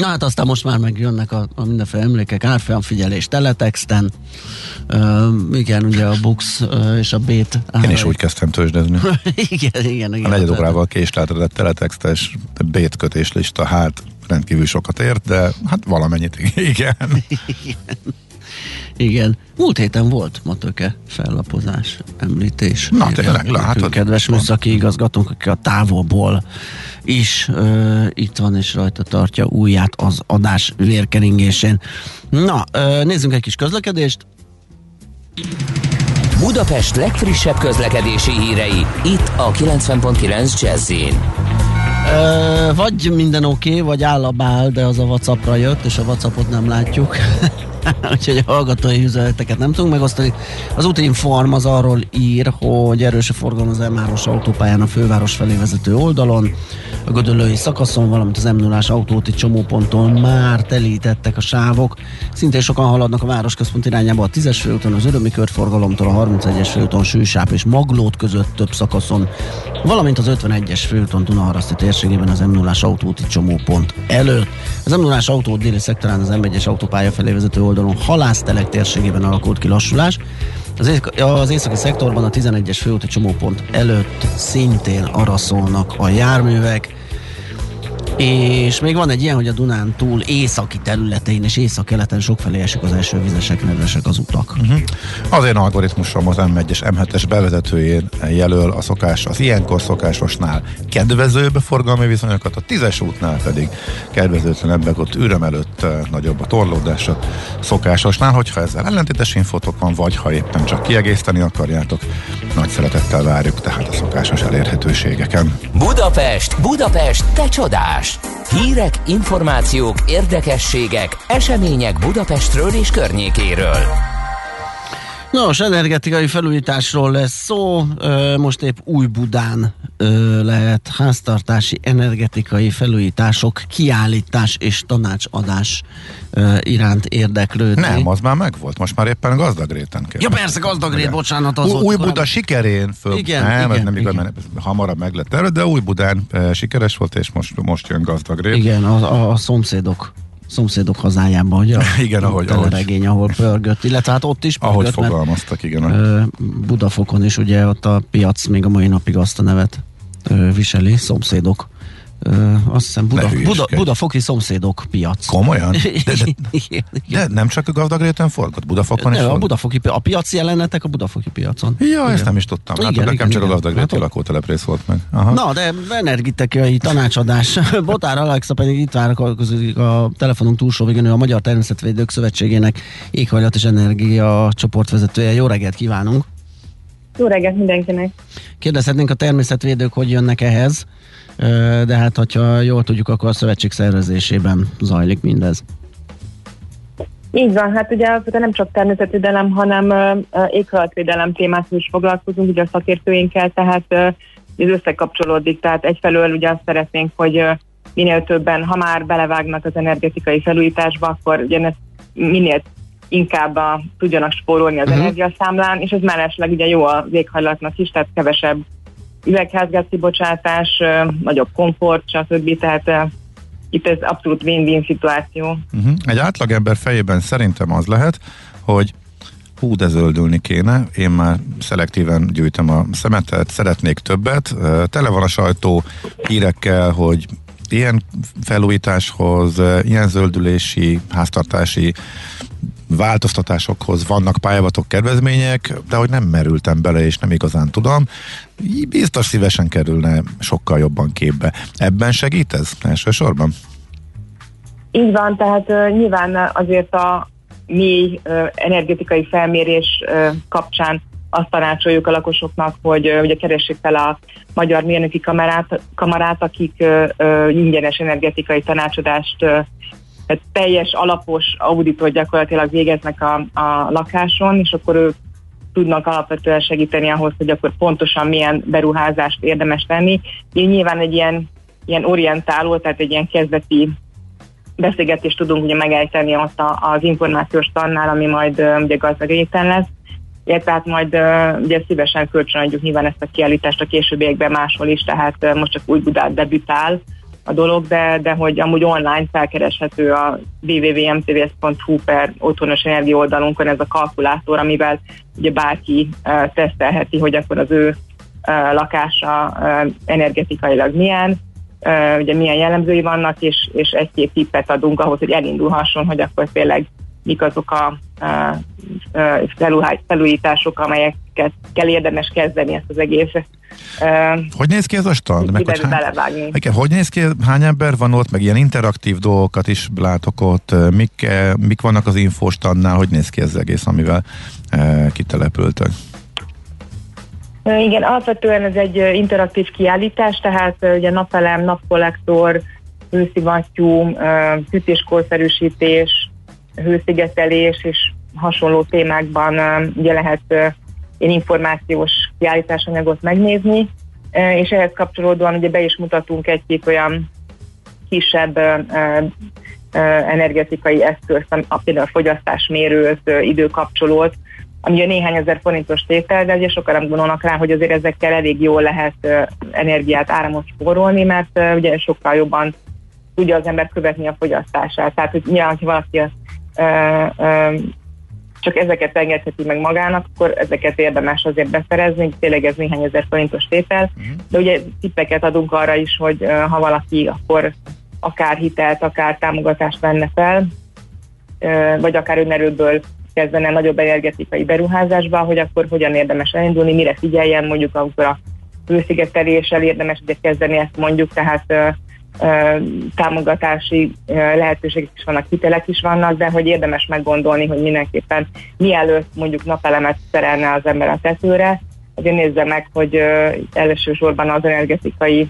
Na hát aztán most már megjönnek a, a mindenféle emlékek, árfolyamfigyelés, teletexten, uh, igen, ugye a Bux uh, és a Bét. Én is úgy kezdtem tőzsdezni. igen, igen, igen. A negyed órával késleltetett teletextes bétkötés lista, hát rendkívül sokat ért, de hát valamennyit igen. Igen. Múlt héten volt matöke fellapozás, említés. Na, tényleg, látod? Kedves műszaki igazgatónk, aki a távolból is ö, itt van, és rajta tartja újját az adás vérkeringésén. Na, ö, nézzünk egy kis közlekedést. Budapest legfrissebb közlekedési hírei, itt a 90.9 jazz Ö, vagy minden oké, okay, vagy áll a bál, de az a Whatsappra jött, és a Whatsappot nem látjuk. Úgyhogy a hallgatói üzeneteket nem tudunk megosztani. Az útinform az arról ír, hogy erős a forgalom az M3-os autópályán a főváros felé vezető oldalon, a Gödöllői szakaszon, valamint az m 0 autóti csomóponton már telítettek a sávok. Szintén sokan haladnak a városközpont irányába a 10-es főúton, az Örömi körforgalomtól a 31-es főúton Sűsáp és Maglót között több szakaszon, valamint az 51-es főúton Dunaharaszti térségében az m 0 autóti csomópont előtt. Az m 0 autó déli szektorán az M1-es autópálya felé vezető oldalon halásztelek térségében alakult ki lassulás. Az, észak- az északi szektorban a 11-es főúti csomópont előtt szintén araszolnak a járművek. És még van egy ilyen, hogy a Dunán túl északi területein és észak-keleten sokfelé esik az első vizesek, nedvesek az utak. Uh-huh. Az én algoritmusom az M1-es, M7-es bevezetőjén jelöl a szokás, az ilyenkor szokásosnál kedvezőbb forgalmi viszonyokat, a 10-es útnál pedig kedvezőtlenebbek, ott üröm előtt eh, nagyobb a torlódás a szokásosnál, hogyha ezzel ellentétes infotok van, vagy ha éppen csak kiegészíteni akarjátok, nagy szeretettel várjuk tehát a szokásos elérhetőségeken. Budapest, Budapest, te csodás! Hírek, információk, érdekességek, események Budapestről és környékéről. Nos, energetikai felújításról lesz szó. Most épp új Budán lehet háztartási energetikai felújítások, kiállítás és tanácsadás iránt érdeklődni. Nem, az már megvolt, most már éppen gazdagréten kell. Ja persze, gazdagrét, bocsánat, az Új, új korábban. Buda sikerén föl. Igen, nem, ez igen, nem igaz, igen. mert hamarabb meg lett erő, de új Budán e, sikeres volt, és most, most jön gazdagrét. Igen, a, a, a szomszédok szomszédok hazájában, ugye? Igen, ahogy- A teleregény, ahol pörgött, illetve hát ott is Ahogy pörgött, mert fogalmaztak, igen. Budafokon is ugye ott a piac még a mai napig azt a nevet viseli, szomszédok. Azt hiszem Buda, Buda. Budafoki szomszédok piac. Komolyan? De, de, de nem csak a gazdagréten forgott, Budafokon is a? Budafoki, a piaci jelenetek a Budafoki piacon. Ja, Igen. ezt nem is tudtam. Hát Igen, nekem igen, csak a igen. gazdagréti Hát- lakóteleprész volt meg. Aha. Na, de energetikai tanácsadás. Botár Alexa pedig itt vár a, a telefonunk túlsó végén, ő a Magyar Természetvédők Szövetségének éghajlat és energia csoportvezetője. Jó reggelt kívánunk! Jó reggelt mindenkinek! Kérdezhetnénk a természetvédők, hogy jönnek ehhez, de hát, hogyha jól tudjuk, akkor a szövetség szervezésében zajlik mindez. Így van, hát ugye alapvetően nem csak természetvédelem, hanem ö, éghajlatvédelem témát is foglalkozunk, ugye a szakértőinkkel, tehát ez összekapcsolódik, tehát egyfelől ugye azt szeretnénk, hogy minél többen, ha már belevágnak az energetikai felújításba, akkor ugye ezt minél inkább a, tudjanak spórolni az uh-huh. energiaszámlán, és ez mellesleg ugye jó az éghajlatnak is, tehát kevesebb üvegházgáz kibocsátás, ö, nagyobb komfort, stb. Tehát itt ez abszolút win-win szituáció. Uh-huh. Egy átlagember fejében szerintem az lehet, hogy hú, de zöldülni kéne, én már szelektíven gyűjtöm a szemetet, szeretnék többet, tele van a sajtó hírekkel, hogy ilyen felújításhoz, ilyen zöldülési, háztartási változtatásokhoz vannak pályázatok, kedvezmények, de hogy nem merültem bele, és nem igazán tudom. Biztos szívesen kerülne sokkal jobban képbe. Ebben segít ez elsősorban? Így van, tehát uh, nyilván azért a mély uh, energetikai felmérés uh, kapcsán azt tanácsoljuk a lakosoknak, hogy uh, ugye keressék fel a Magyar Mérnöki Kamarát, kamarát akik uh, uh, ingyenes energetikai tanácsadást, uh, tehát teljes alapos auditot gyakorlatilag végeznek a, a lakáson, és akkor ők tudnak alapvetően segíteni ahhoz, hogy akkor pontosan milyen beruházást érdemes tenni. Így nyilván egy ilyen, ilyen orientáló, tehát egy ilyen kezdeti beszélgetést tudunk ugye megejteni ott az információs tannál, ami majd ugye gazdag héten lesz. Ja, tehát majd ugye szívesen kölcsönadjuk nyilván ezt a kiállítást a későbbiekben máshol is, tehát most csak úgy Budát debütál a dolog, de, de hogy amúgy online felkereshető a www.mtvs.hu per otthonos energia oldalunkon ez a kalkulátor, amivel ugye bárki uh, tesztelheti, hogy akkor az ő uh, lakása uh, energetikailag milyen, uh, ugye milyen jellemzői vannak, és, és egy-két tippet adunk ahhoz, hogy elindulhasson, hogy akkor tényleg mik azok a felújítások, amelyeket kell érdemes kezdeni ezt az egész. Uh, Hogy néz ki ez a stand? Meg, hogy hány, igen, hogy néz ki, hány ember van ott, meg ilyen interaktív dolgokat is látok ott, mik, mik vannak az infostannál, hogy néz ki ez az egész, amivel kitelepültök? Igen, alapvetően ez egy interaktív kiállítás, tehát ugye napelem, napkollektor, hőszivattyú, ö, fűtéskorszerűsítés, hőszigetelés és hasonló témákban ugye lehet ilyen információs kiállításanyagot megnézni, és ehhez kapcsolódóan ugye be is mutatunk egy-két olyan kisebb energetikai eszközt, a- például a fogyasztásmérőt, időkapcsolót, ami ugye néhány ezer forintos tétel, de ugye sokan nem gondolnak rá, hogy azért ezekkel elég jól lehet energiát, áramot spórolni, mert ugye sokkal jobban tudja az ember követni a fogyasztását. Tehát, hogy nyilván, ha valaki ö, csak ezeket engedheti meg magának, akkor ezeket érdemes azért beszerezni, tényleg ez néhány ezer forintos tétel, de ugye tippeket adunk arra is, hogy ha valaki akkor akár hitelt, akár támogatást venne fel, vagy akár önerőből kezdene nagyobb energetikai beruházásba, hogy akkor hogyan érdemes elindulni, mire figyeljen, mondjuk amikor a hőszigeteléssel érdemes ugye kezdeni ezt mondjuk, tehát támogatási lehetőségek is vannak, hitelek is vannak, de hogy érdemes meggondolni, hogy mindenképpen mielőtt mondjuk napelemet szerelne az ember a tetőre, azért nézze meg, hogy elsősorban az energetikai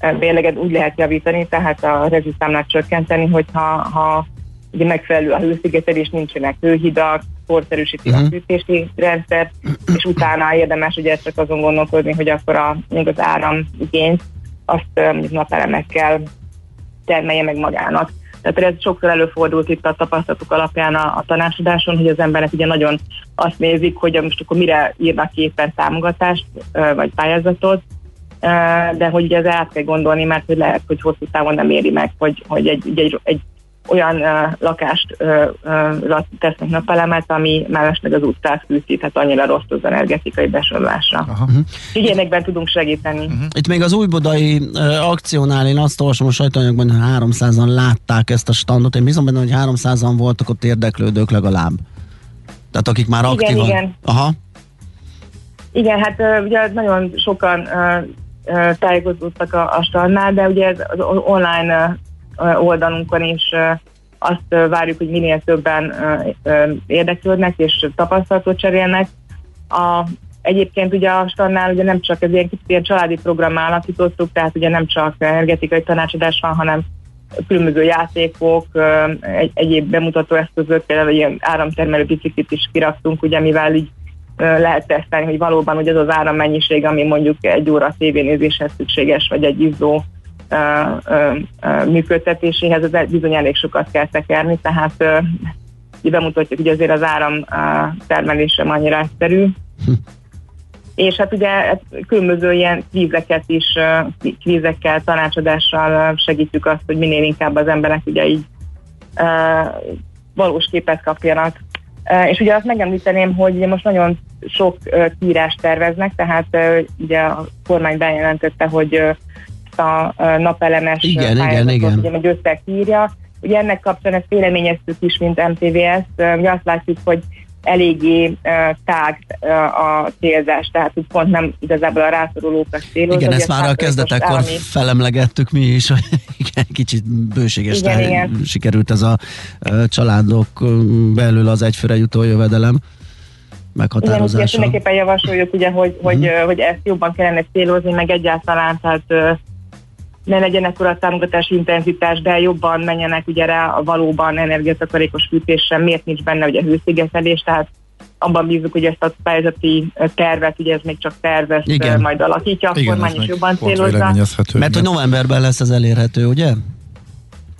ö, mérleget úgy lehet javítani, tehát a rezsiszámlát csökkenteni, hogyha ha ugye megfelelő a hőszigetelés, nincsenek hőhidak, korszerűsíti uh-huh. a fűtési rendszer, és utána érdemes ugye csak azon gondolkodni, hogy akkor a, még az áram igényt azt mondjuk napelemekkel termelje meg magának. Tehát ez sokszor előfordult itt a tapasztalatok alapján a, a tanácsadáson, hogy az emberek ugye nagyon azt nézik, hogy most akkor mire írnak ki éppen támogatást vagy pályázatot, de hogy ugye ez át kell gondolni, mert hogy lehet, hogy hosszú távon nem éri meg, hogy, hogy egy, egy, egy olyan uh, lakást uh, uh, tesznek napelemet, ami mellesleg az utcát fűti, tehát annyira rossz az energetikai besorolásra. Aha. Úgyhogy ilyenekben tudunk segíteni. Uh-huh. Itt még az újbodai uh, akciónál én azt olvasom a sajtóanyagban, hogy 300-an látták ezt a standot. Én bízom benne, hogy 300-an voltak ott érdeklődők legalább. Tehát akik már Igen, aktívan... igen. Aha. Igen, hát ö, ugye nagyon sokan ö, tájékozódtak a, a standnál, de ugye ez az online oldalunkon ö, azt várjuk, hogy minél többen érdeklődnek és tapasztalatot cserélnek. A, egyébként ugye a standnál ugye nem csak ez ilyen kicsit ilyen családi programmal alakítottuk, tehát ugye nem csak energetikai tanácsadás van, hanem különböző játékok, egy, egyéb bemutató eszközök, például ilyen áramtermelő biciklit is kiraktunk, ugye mivel így lehet tesztelni, hogy valóban hogy az az árammennyiség, ami mondjuk egy óra tévénézéshez szükséges, vagy egy izzó működtetéséhez, az bizony elég sokat kell tekerni, tehát bemutatjuk, hogy azért az áram termelése annyira egyszerű. Hm. És hát ugye hát különböző ilyen kvízeket is, kvízekkel, tanácsadással segítjük azt, hogy minél inkább az emberek ugye így valós képet kapjanak. És ugye azt megemlíteném, hogy most nagyon sok kiírást terveznek, tehát ugye a kormány bejelentette, hogy a napelemes igen, igen, igen. ugye meg összekírja. Ugye ennek kapcsán ezt véleményeztük is, mint MTVS. Ugye azt látjuk, hogy eléggé tág a célzás, tehát úgy pont nem igazából a rászorulókat célozza. Igen, ezt már a kezdetekkor állami... felemlegettük mi is, hogy igen, kicsit bőséges igen, igen. sikerült ez a családok belül az egyfőre jutó jövedelem meghatározása. Igen, mindenképpen javasoljuk, ugye, hogy, hogy, uh-huh. hogy ezt jobban kellene célozni, meg egyáltalán, tehát ne legyen ekkora támogatási intenzitás, de jobban menjenek ugye rá a valóban energiatakarékos fűtésre, miért nincs benne ugye hőszigetelés, tehát abban bízunk, hogy ezt a pályázati tervet, ugye ez még csak tervez, Igen. majd alakítja, a kormány is jobban célozza. Mert hogy novemberben lesz ez elérhető, ugye?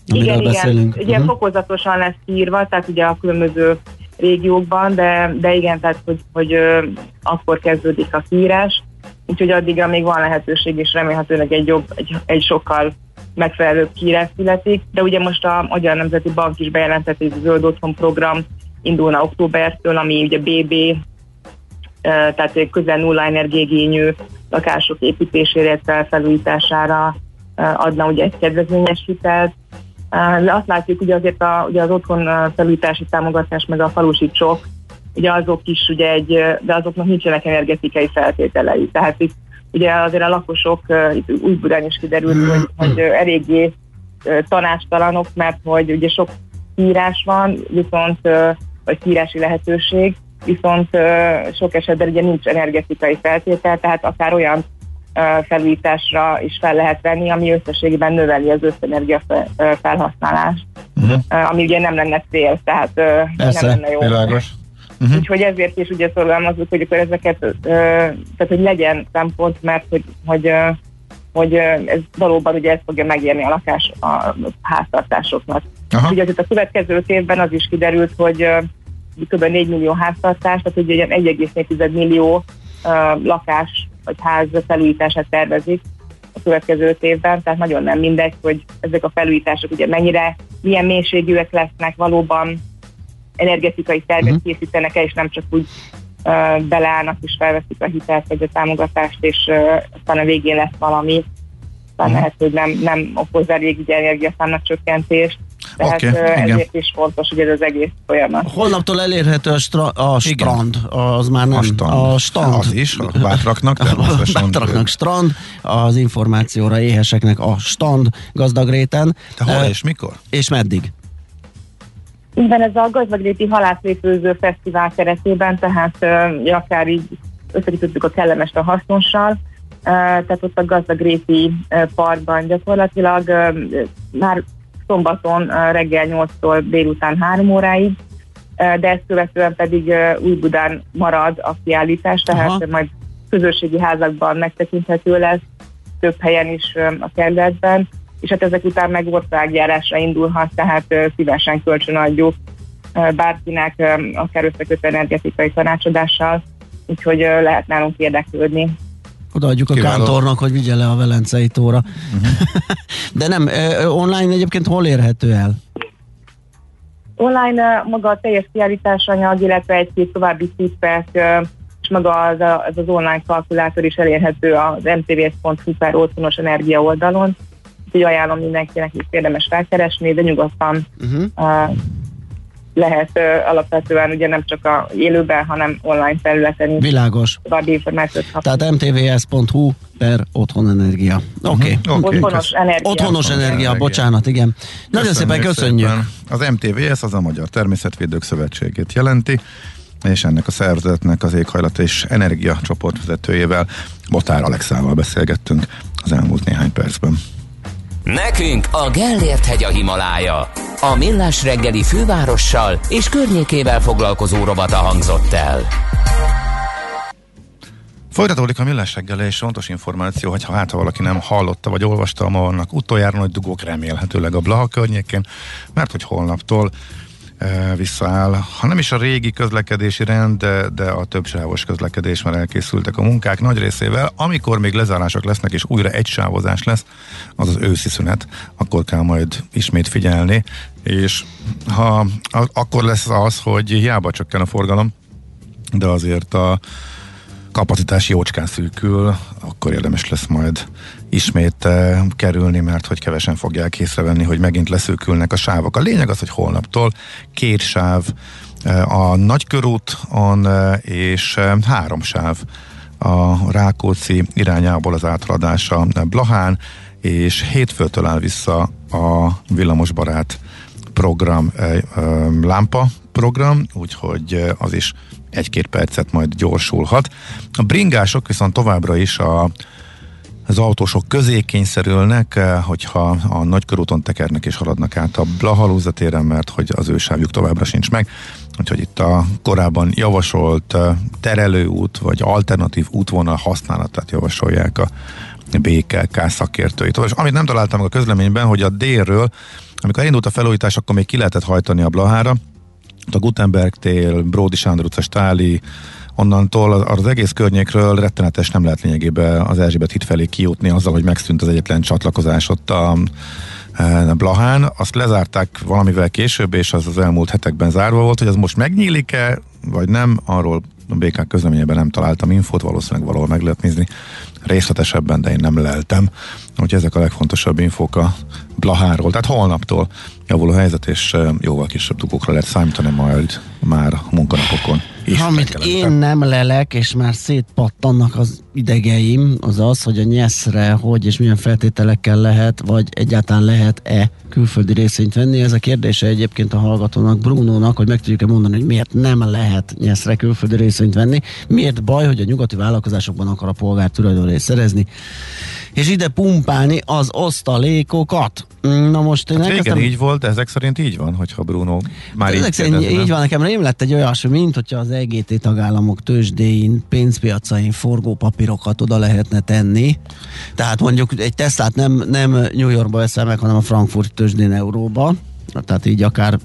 Amiről igen, beszélünk. igen. Ugye uh-huh. fokozatosan lesz írva, tehát ugye a különböző régiókban, de, de igen, tehát hogy, hogy ö, akkor kezdődik a kiírás úgyhogy addigra még van lehetőség, és remélhetőleg egy jobb, egy, egy sokkal megfelelőbb kiírás születik, de ugye most a Magyar Nemzeti Bank is bejelentett, hogy a Zöld Otthon program indulna októbertől, ami ugye BB, tehát közel nulla energiégényű lakások építésére, felújítására adna ugye egy kedvezményes hitelt. De azt látjuk, hogy azért a, ugye az otthon felújítási támogatás meg a falusi csok ugye azok is ugye egy, de azoknak nincsenek energetikai feltételei. Tehát itt ugye azért a lakosok, itt Újbudán is kiderült, hogy, hogy eléggé tanástalanok, mert hogy ugye sok írás van, viszont vagy kírási lehetőség, viszont sok esetben ugye nincs energetikai feltétel, tehát akár olyan felújításra is fel lehet venni, ami összességében növeli az összenergia felhasználást, uh-huh. ami ugye nem lenne cél, tehát Persze, nem lenne jó. Világos. Uh-huh. Úgyhogy ezért is ugye szorgalmazzuk, hogy akkor ezeket, tehát hogy legyen szempont, mert hogy, hogy, hogy ez valóban ugye ez fogja megérni a lakás a háztartásoknak. Aha. Ugye azért a következő évben az is kiderült, hogy uh, kb. 4 millió háztartás, tehát ugye 1,4 millió uh, lakás vagy ház felújítását tervezik a következő évben, tehát nagyon nem mindegy, hogy ezek a felújítások ugye mennyire, milyen mélységűek lesznek valóban, energetikai tervet uh-huh. készítenek el, és nem csak úgy uh, beleállnak és felveszik a hitelt vagy a támogatást, és uh, aztán a végén lesz valami, aztán uh-huh. lehet, hogy nem, nem okoz elég energiaszámnak csökkentést, tehát okay, uh, ezért igen. is fontos, hogy ez az egész folyamat. Holnaptól elérhető a, stra- a strand, az már nem. A stand. A stand. Az is, a bátraknak. A bátraknak strand, az információra éheseknek a stand gazdagréten. Te hol uh, és mikor? És meddig? Ígyben ez a Gazdagréti Halászlépőző Fesztivál keretében, tehát uh, akár így összekötöttük a kellemest a hasznossal, tehát ott a Gazdagréti parkban gyakorlatilag már szombaton reggel 8-tól délután 3 óráig, de ezt követően pedig Új-Budán marad a kiállítás, tehát Aha. majd közösségi házakban megtekinthető lesz, több helyen is a kerületben, és hát ezek után meg országjárásra indulhat, tehát szívesen kölcsönadjuk bárkinek, akár összekötő energetikai tanácsadással, úgyhogy lehet nálunk érdeklődni. Odaadjuk a Kiváló. kántornak, hogy vigye le a Velencei tóra. Uh-huh. De nem, online egyébként hol érhető el? Online maga a teljes kiállításanyag, illetve egy-két további tippek, és maga az, az, az online kalkulátor is elérhető az mtvs.hu per otthonos energia oldalon, úgyhogy ajánlom mindenkinek is érdemes felkeresni, de nyugodtan uh-huh. uh, lehet uh, alapvetően ugye nem csak a élőben, hanem online felületen is. Világos. További információt Tehát mtvs.hu per otthonenergia. Oké. Okay. Uh-huh. Okay. Otthonos energia. Otthonos energia, energia, bocsánat, igen. Nagyon szépen köszönjük. Szépen. Az MTVS az a Magyar Természetvédők Szövetségét jelenti és ennek a szervezetnek az éghajlat és energia csoportvezetőjével, Botár Alexával beszélgettünk az elmúlt néhány percben. Nekünk a Gellért hegy a Himalája. A Millás reggeli fővárossal és környékével foglalkozó robata hangzott el. Folytatódik a millás reggel, és fontos információ, hogy ha hát ha valaki nem hallotta vagy olvasta, ma vannak utoljára nagy dugók remélhetőleg a Blaha környékén, mert hogy holnaptól visszaáll, ha nem is a régi közlekedési rend, de, de a többsávos közlekedés már elkészültek a munkák nagy részével. Amikor még lezárások lesznek és újra egy sávozás lesz, az az őszi szünet, akkor kell majd ismét figyelni, és ha akkor lesz az, hogy hiába csökken a forgalom, de azért a kapacitás jócskán szűkül, akkor érdemes lesz majd ismét uh, kerülni, mert hogy kevesen fogják észrevenni, hogy megint leszűkülnek a sávok. A lényeg az, hogy holnaptól két sáv uh, a Nagykörúton uh, és három sáv a Rákóczi irányából az átaladása Blahán, és hétfőtől áll vissza a villamosbarát program, lámpa program, úgyhogy az is egy-két percet majd gyorsulhat. A bringások viszont továbbra is a az autósok közé kényszerülnek, eh, hogyha a nagykörúton tekernek és haladnak át a Blahalúzatéren, mert hogy az ő sávjuk továbbra sincs meg. Úgyhogy itt a korábban javasolt eh, terelőút vagy alternatív útvonal használatát javasolják a BKK szakértőit. És amit nem találtam a közleményben, hogy a délről, amikor elindult a felújítás, akkor még ki lehetett hajtani a Blahára, a Gutenberg tél, Bródi Sándor utca, Stáli, onnantól az egész környékről rettenetes nem lehet lényegében az Erzsébet hit felé kijutni azzal, hogy megszűnt az egyetlen csatlakozás ott a, a Blahán. Azt lezárták valamivel később, és az az elmúlt hetekben zárva volt, hogy az most megnyílik-e, vagy nem, arról a BK közleményében nem találtam infót, valószínűleg valahol meg lehet nézni részletesebben, de én nem leltem. Úgyhogy ezek a legfontosabb infók a Blaháról. Tehát holnaptól javul a helyzet, és jóval kisebb dugókra lehet számítani majd már a munkanapokon. Is Amit én nem lelek, és már szétpattannak az idegeim, az az, hogy a nyeszre hogy és milyen feltételekkel lehet, vagy egyáltalán lehet-e külföldi részvényt venni. Ez a kérdése egyébként a hallgatónak, Brunónak, hogy meg tudjuk-e mondani, hogy miért nem lehet nyeszre külföldi részvényt venni. Miért baj, hogy a nyugati vállalkozásokban akar a polgár tulajdonrészt szerezni, és ide pumpálni az osztalékokat. Na most én hát elkezdtem... így volt, de ezek szerint így van, hogyha Bruno már ezek így szerint kérdezne. így van, nekem nem lett egy olyasmi, mint hogyha az EGT tagállamok tőzsdéin, pénzpiacain forgópapírokat oda lehetne tenni. Tehát mondjuk egy Teslát nem, nem New Yorkba veszel meg, hanem a Frankfurt tőzsdén euróba tehát így akár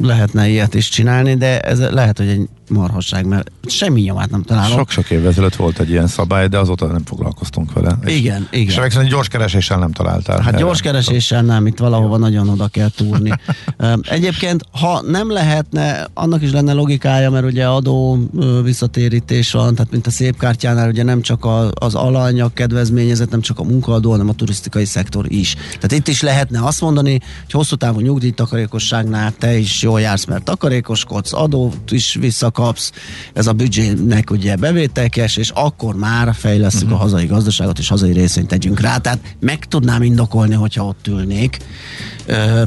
lehetne ilyet is csinálni, de ez lehet, hogy egy marhasság, mert semmi nyomát nem találok. Sok-sok évvel ezelőtt volt egy ilyen szabály, de azóta nem foglalkoztunk vele. Igen, és, igen. És gyors kereséssel nem találtál. Hát gyors kereséssel nem, itt valahova nagyon oda kell túrni. Egyébként, ha nem lehetne, annak is lenne logikája, mert ugye adó visszatérítés van, tehát mint a szép kártyánál, ugye nem csak az alanyag kedvezményezett, nem csak a munkaadó, hanem a turisztikai szektor is. Tehát itt is lehetne azt mondani, hogy hosszú távú nyugdíjtakarékosságnál te is jól jársz, mert takarékoskodsz, adót is vissza kapsz, ez a büdzsének ugye bevételkes, és akkor már fejlesztjük uh-huh. a mhm. hazai gazdaságot, és hazai részvényt tegyünk rá. Tehát meg tudnám indokolni, hogyha ott ülnék,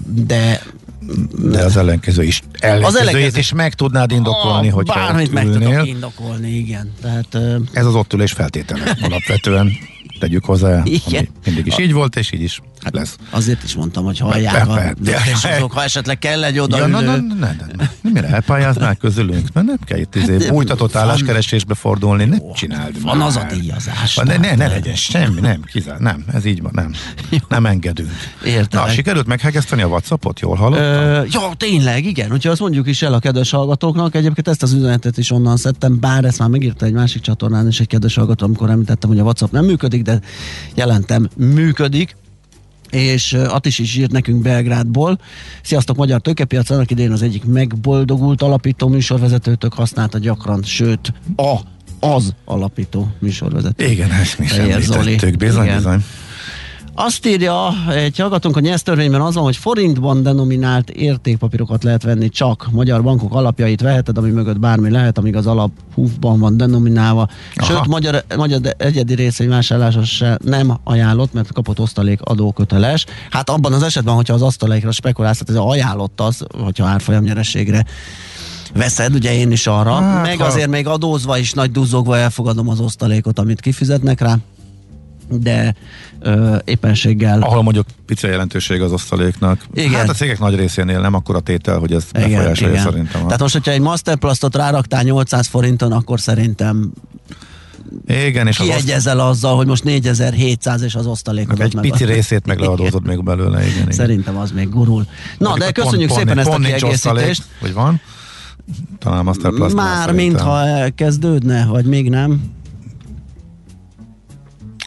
de de az ellenkező is. Ellenkezőjét az ellenkező. is meg tudnád indokolni, hogy Bármit meg tudok indokolni, igen. Tehát, Ez az ott ülés feltétele alapvetően tegyük hozzá, Igen. ami mindig is így volt, és így is hát lesz. Azért is mondtam, hogy hallják a azok, ha esetleg kell egy oda ja, na, na, na, na, na, Mire elpályáznál közülünk? Mert nem kell itt izé, hát, bújtatott álláskeresésbe fordulni, ne csináld Van az a díjazás. Ne, ne, ne legyen semmi, nem, kizár, nem, ez így van, nem. Nem engedünk. Értem. Na, sikerült meghegeszteni a Whatsappot, jól hallottam? Ja, tényleg, igen. Úgyhogy azt mondjuk is el a kedves hallgatóknak. Egyébként ezt az üzenetet is onnan szedtem, bár ezt már megírta egy másik csatornán is egy kedves hallgató, amikor említettem, hogy a WhatsApp nem működik, de jelentem, működik és Atis is írt nekünk Belgrádból. Sziasztok, Magyar Tőkepiac, annak idején az egyik megboldogult alapító műsorvezetőtök használta gyakran, sőt, a az alapító műsorvezető. Igen, ezt mi sem bizony, Igen. bizony. Azt írja egy hallgatónk, a nyelztörvényben az van, hogy forintban denominált értékpapírokat lehet venni csak. Magyar bankok alapjait veheted, ami mögött bármi lehet, amíg az alap húfban van denominálva. Aha. Sőt, magyar, magyar egyedi részvényvásárlása se nem ajánlott, mert kapott osztalék adóköteles. Hát abban az esetben, hogyha az asztalékra spekulálsz, tehát ez ajánlott az, hogyha árfolyam nyereségre veszed, ugye én is arra, hát, meg ha... azért még adózva is nagy duzzogva elfogadom az osztalékot, amit kifizetnek rá de ö, éppenséggel... Ahol mondjuk pici jelentőség az osztaléknak. Igen. Hát a cégek nagy részénél nem akkor a tétel, hogy ez igen, befolyásolja igen. szerintem. Tehát most, hogyha egy Masterplastot ráraktál 800 forinton, akkor szerintem Igen, és az kiegyezel azzal, hogy most 4700 és az meg osztalékodat egy meg pici részét meg leadózod még belőle, igen. igen. Szerintem az még gurul. Na, Mondjuk, de köszönjük pont- szépen pont- ezt a pont osztalék, kiegészítést. Hogy van? Talán a Master plus Már mintha elkezdődne, vagy még nem.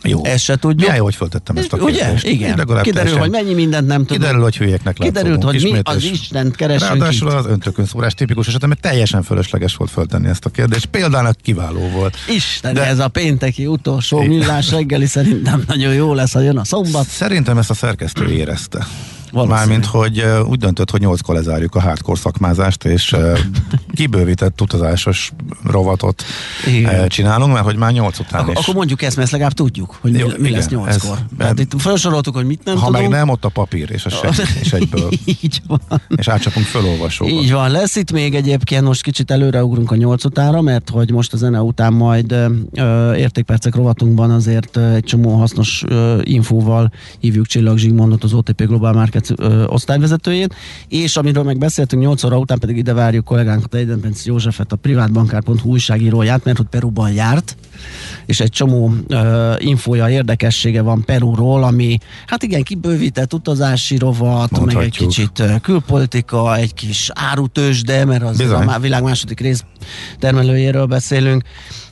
Jó. Ezt se tudjuk. Milyen jó, hogy föltettem ezt a Ugye? kérdést. Igen. Legalább Kiderül, teljesen- hogy mennyi mindent nem tudunk. Kiderül, hogy hülyéknek Kiderült, hogy mi Ismét az és- Istent keresünk Ráadásul itt. az öntökön szórás tipikus eset, mert teljesen fölösleges volt föltenni ezt a kérdést. Példának kiváló volt. Isten, De- ez a pénteki utolsó millás reggeli szerintem nagyon jó lesz, ha jön a szombat. Szerintem ezt a szerkesztő érezte. Valószínű. Mármint, hogy úgy döntött, hogy nyolckor lezárjuk a hardcore szakmázást, és kibővített utazásos rovatot Igen. csinálunk, mert hogy már nyolc után Ak- is. akkor mondjuk ezt, mert ezt legalább tudjuk, hogy mi, Jó, mi igen, lesz nyolckor. Tehát itt felsoroltuk, hogy mit nem ha tudunk. meg nem, ott a papír, és, a segít, és egyből. Így van. És átcsapunk fölolvasóba. Így van, lesz itt még egyébként, most kicsit előreugrunk a nyolc utára, mert hogy most a zene után majd ö, értékpercek rovatunkban azért egy csomó hasznos ö, infóval hívjuk Csillag Zsigmondot, az OTP Global Markets ö, osztályvezetőjét, és amiről meg beszéltünk 8 óra után pedig ide várjuk kollégánkat, Eidenpenc Józsefet, a privátbankár.hu újságíróját, mert hogy Peruban járt, és egy csomó ö, infója, érdekessége van Perúról, ami hát igen, kibővített utazási rovat, meg egy Mondhatjuk. kicsit külpolitika, egy kis árutősde, mert az Bizony. a világ második rész termelőjéről beszélünk.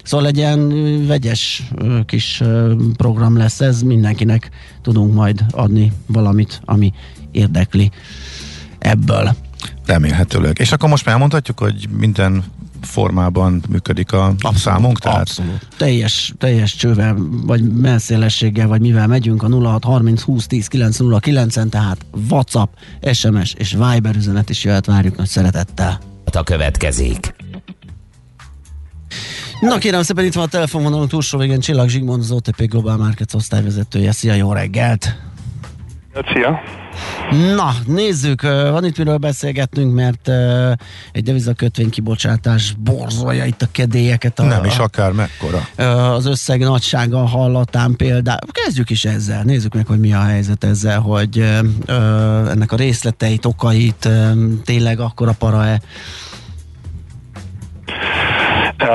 Szóval egy ilyen vegyes kis program lesz ez, mindenkinek tudunk majd adni valamit, ami érdekli ebből. Remélhetőleg. És akkor most már elmondhatjuk, hogy minden formában működik a számunk, tehát Abszolút. Teljes, teljes csővel, vagy melszélességgel, vagy mivel megyünk a 0630 20 10 909-en, tehát WhatsApp, SMS és Viber üzenet is jöhet, várjuk nagy szeretettel. A következik. Na kérem szépen, itt van a telefonvonalunk túlsó végén Csillag Zsigmond, az OTP Global Markets osztályvezetője. Szia, jó reggelt! Szia! Na, nézzük, van itt miről beszélgetnünk, mert egy devizakötvény kibocsátás borzolja itt a kedélyeket. A, nem is akár mekkora. az összeg nagysága hallatán például. Kezdjük is ezzel, nézzük meg, hogy mi a helyzet ezzel, hogy ennek a részleteit, okait tényleg akkora para-e.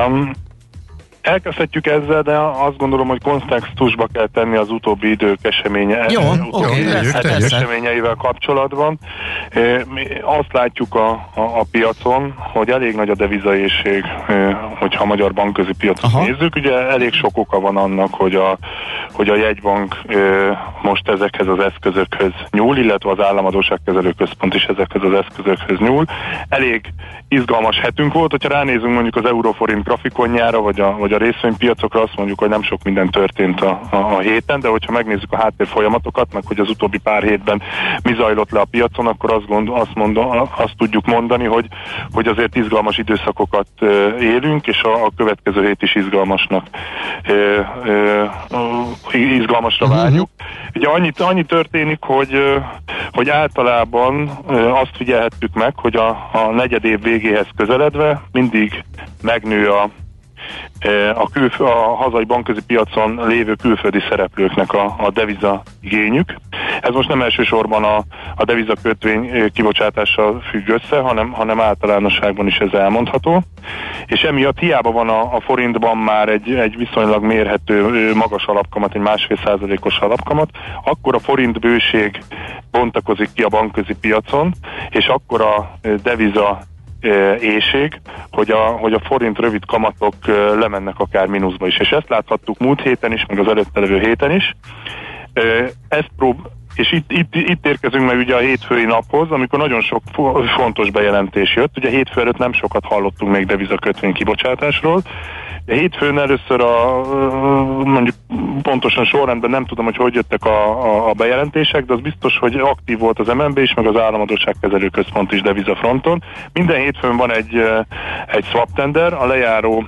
Um, elkezdhetjük ezzel, de azt gondolom, hogy kontextusba kell tenni az utóbbi idők eseménye, Jó, utóbbi oké, idők persze. eseményeivel kapcsolatban. Mi Azt látjuk a, a, a piacon, hogy elég nagy a devizaészség, eh, hogyha a magyar bankközi piacot Aha. nézzük. Ugye elég sok oka van annak, hogy a, hogy a jegybank most ezekhez az eszközökhöz nyúl, illetve az államadóságkezelő központ is ezekhez az eszközökhöz nyúl. Elég izgalmas hetünk volt, hogyha ránézünk mondjuk az euróforint grafikonjára, vagy a, vagy a részvénypiacokra, azt mondjuk, hogy nem sok minden történt a, a, a héten, de hogyha megnézzük a háttér folyamatokat, meg hogy az utóbbi pár hétben mi zajlott le a piacon, akkor azt, gond, azt, mondom, azt tudjuk mondani, hogy, hogy azért izgalmas időszakokat élünk, és a, a következő hét is izgalmasnak izgalmasra várjuk. Ugye annyi, annyi történik, hogy, hogy általában azt figyelhettük meg, hogy a, a negyed év végéhez közeledve mindig megnő a a, külf- a hazai bankközi piacon lévő külföldi szereplőknek a, a deviza igényük. Ez most nem elsősorban a, a deviza kötvény eh, kibocsátással függ össze, hanem, hanem általánosságban is ez elmondható. És emiatt hiába van a, a forintban már egy, egy viszonylag mérhető magas alapkamat, egy másfél százalékos alapkamat, akkor a forint bőség bontakozik ki a bankközi piacon, és akkor a deviza éjség, hogy a, hogy a forint rövid kamatok lemennek akár mínuszba is. És ezt láthattuk múlt héten is, meg az előtte levő héten is. Ezt prób- és itt, itt, itt érkezünk meg ugye a hétfői naphoz, amikor nagyon sok fo- fontos bejelentés jött. Ugye hétfő előtt nem sokat hallottunk még devizakötvény kibocsátásról. De hétfőn először a, mondjuk pontosan sorrendben nem tudom, hogy hogy jöttek a, a, bejelentések, de az biztos, hogy aktív volt az MNB is, meg az Államadóságkezelő Központ is devizafronton. Minden hétfőn van egy, egy swap tender, a lejáró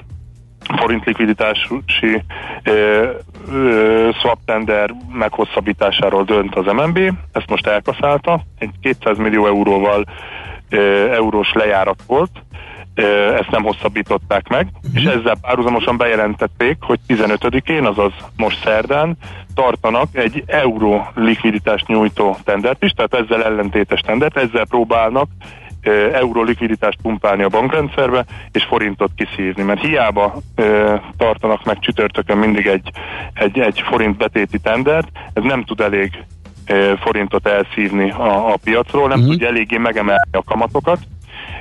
forint likviditási ö, ö, swap tender meghosszabbításáról dönt az MNB, ezt most elkaszálta, egy 200 millió euróval ö, eurós lejárat volt, ezt nem hosszabbították meg, és ezzel párhuzamosan bejelentették, hogy 15-én, azaz most szerdán tartanak egy euró likviditást nyújtó tendert is, tehát ezzel ellentétes tendert, ezzel próbálnak euró likviditást pumpálni a bankrendszerbe, és forintot kiszívni, mert hiába ö, tartanak meg csütörtökön mindig egy, egy, egy forint betéti tendert, ez nem tud elég ö, forintot elszívni a, a piacról, nem uh-huh. tudja eléggé megemelni a kamatokat,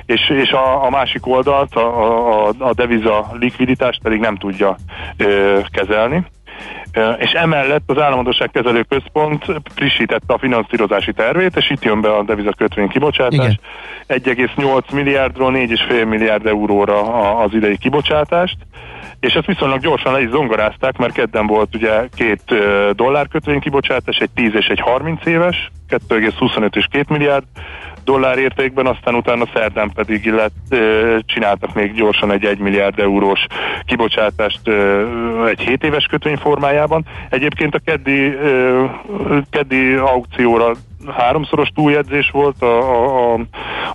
és, és a, a másik oldalt, a, a, a deviza likviditást pedig nem tudja ö, kezelni. Ö, És emellett az Államadóság Kezelő Központ frissítette a finanszírozási tervét, és itt jön be a deviza kötvény kibocsátás. 1,8 milliárdról 4,5 milliárd euróra az idei kibocsátást, és ezt viszonylag gyorsan le is zongorázták, mert kedden volt ugye két ö, dollárkötvény kibocsátás, egy 10 és egy 30 éves, 2,25 és 2 milliárd dollár értékben, aztán utána szerdán pedig illet, csináltak még gyorsan egy 1 milliárd eurós kibocsátást egy 7 éves kötvény formájában. Egyébként a keddi, keddi aukcióra háromszoros túljegyzés volt, a, a, a,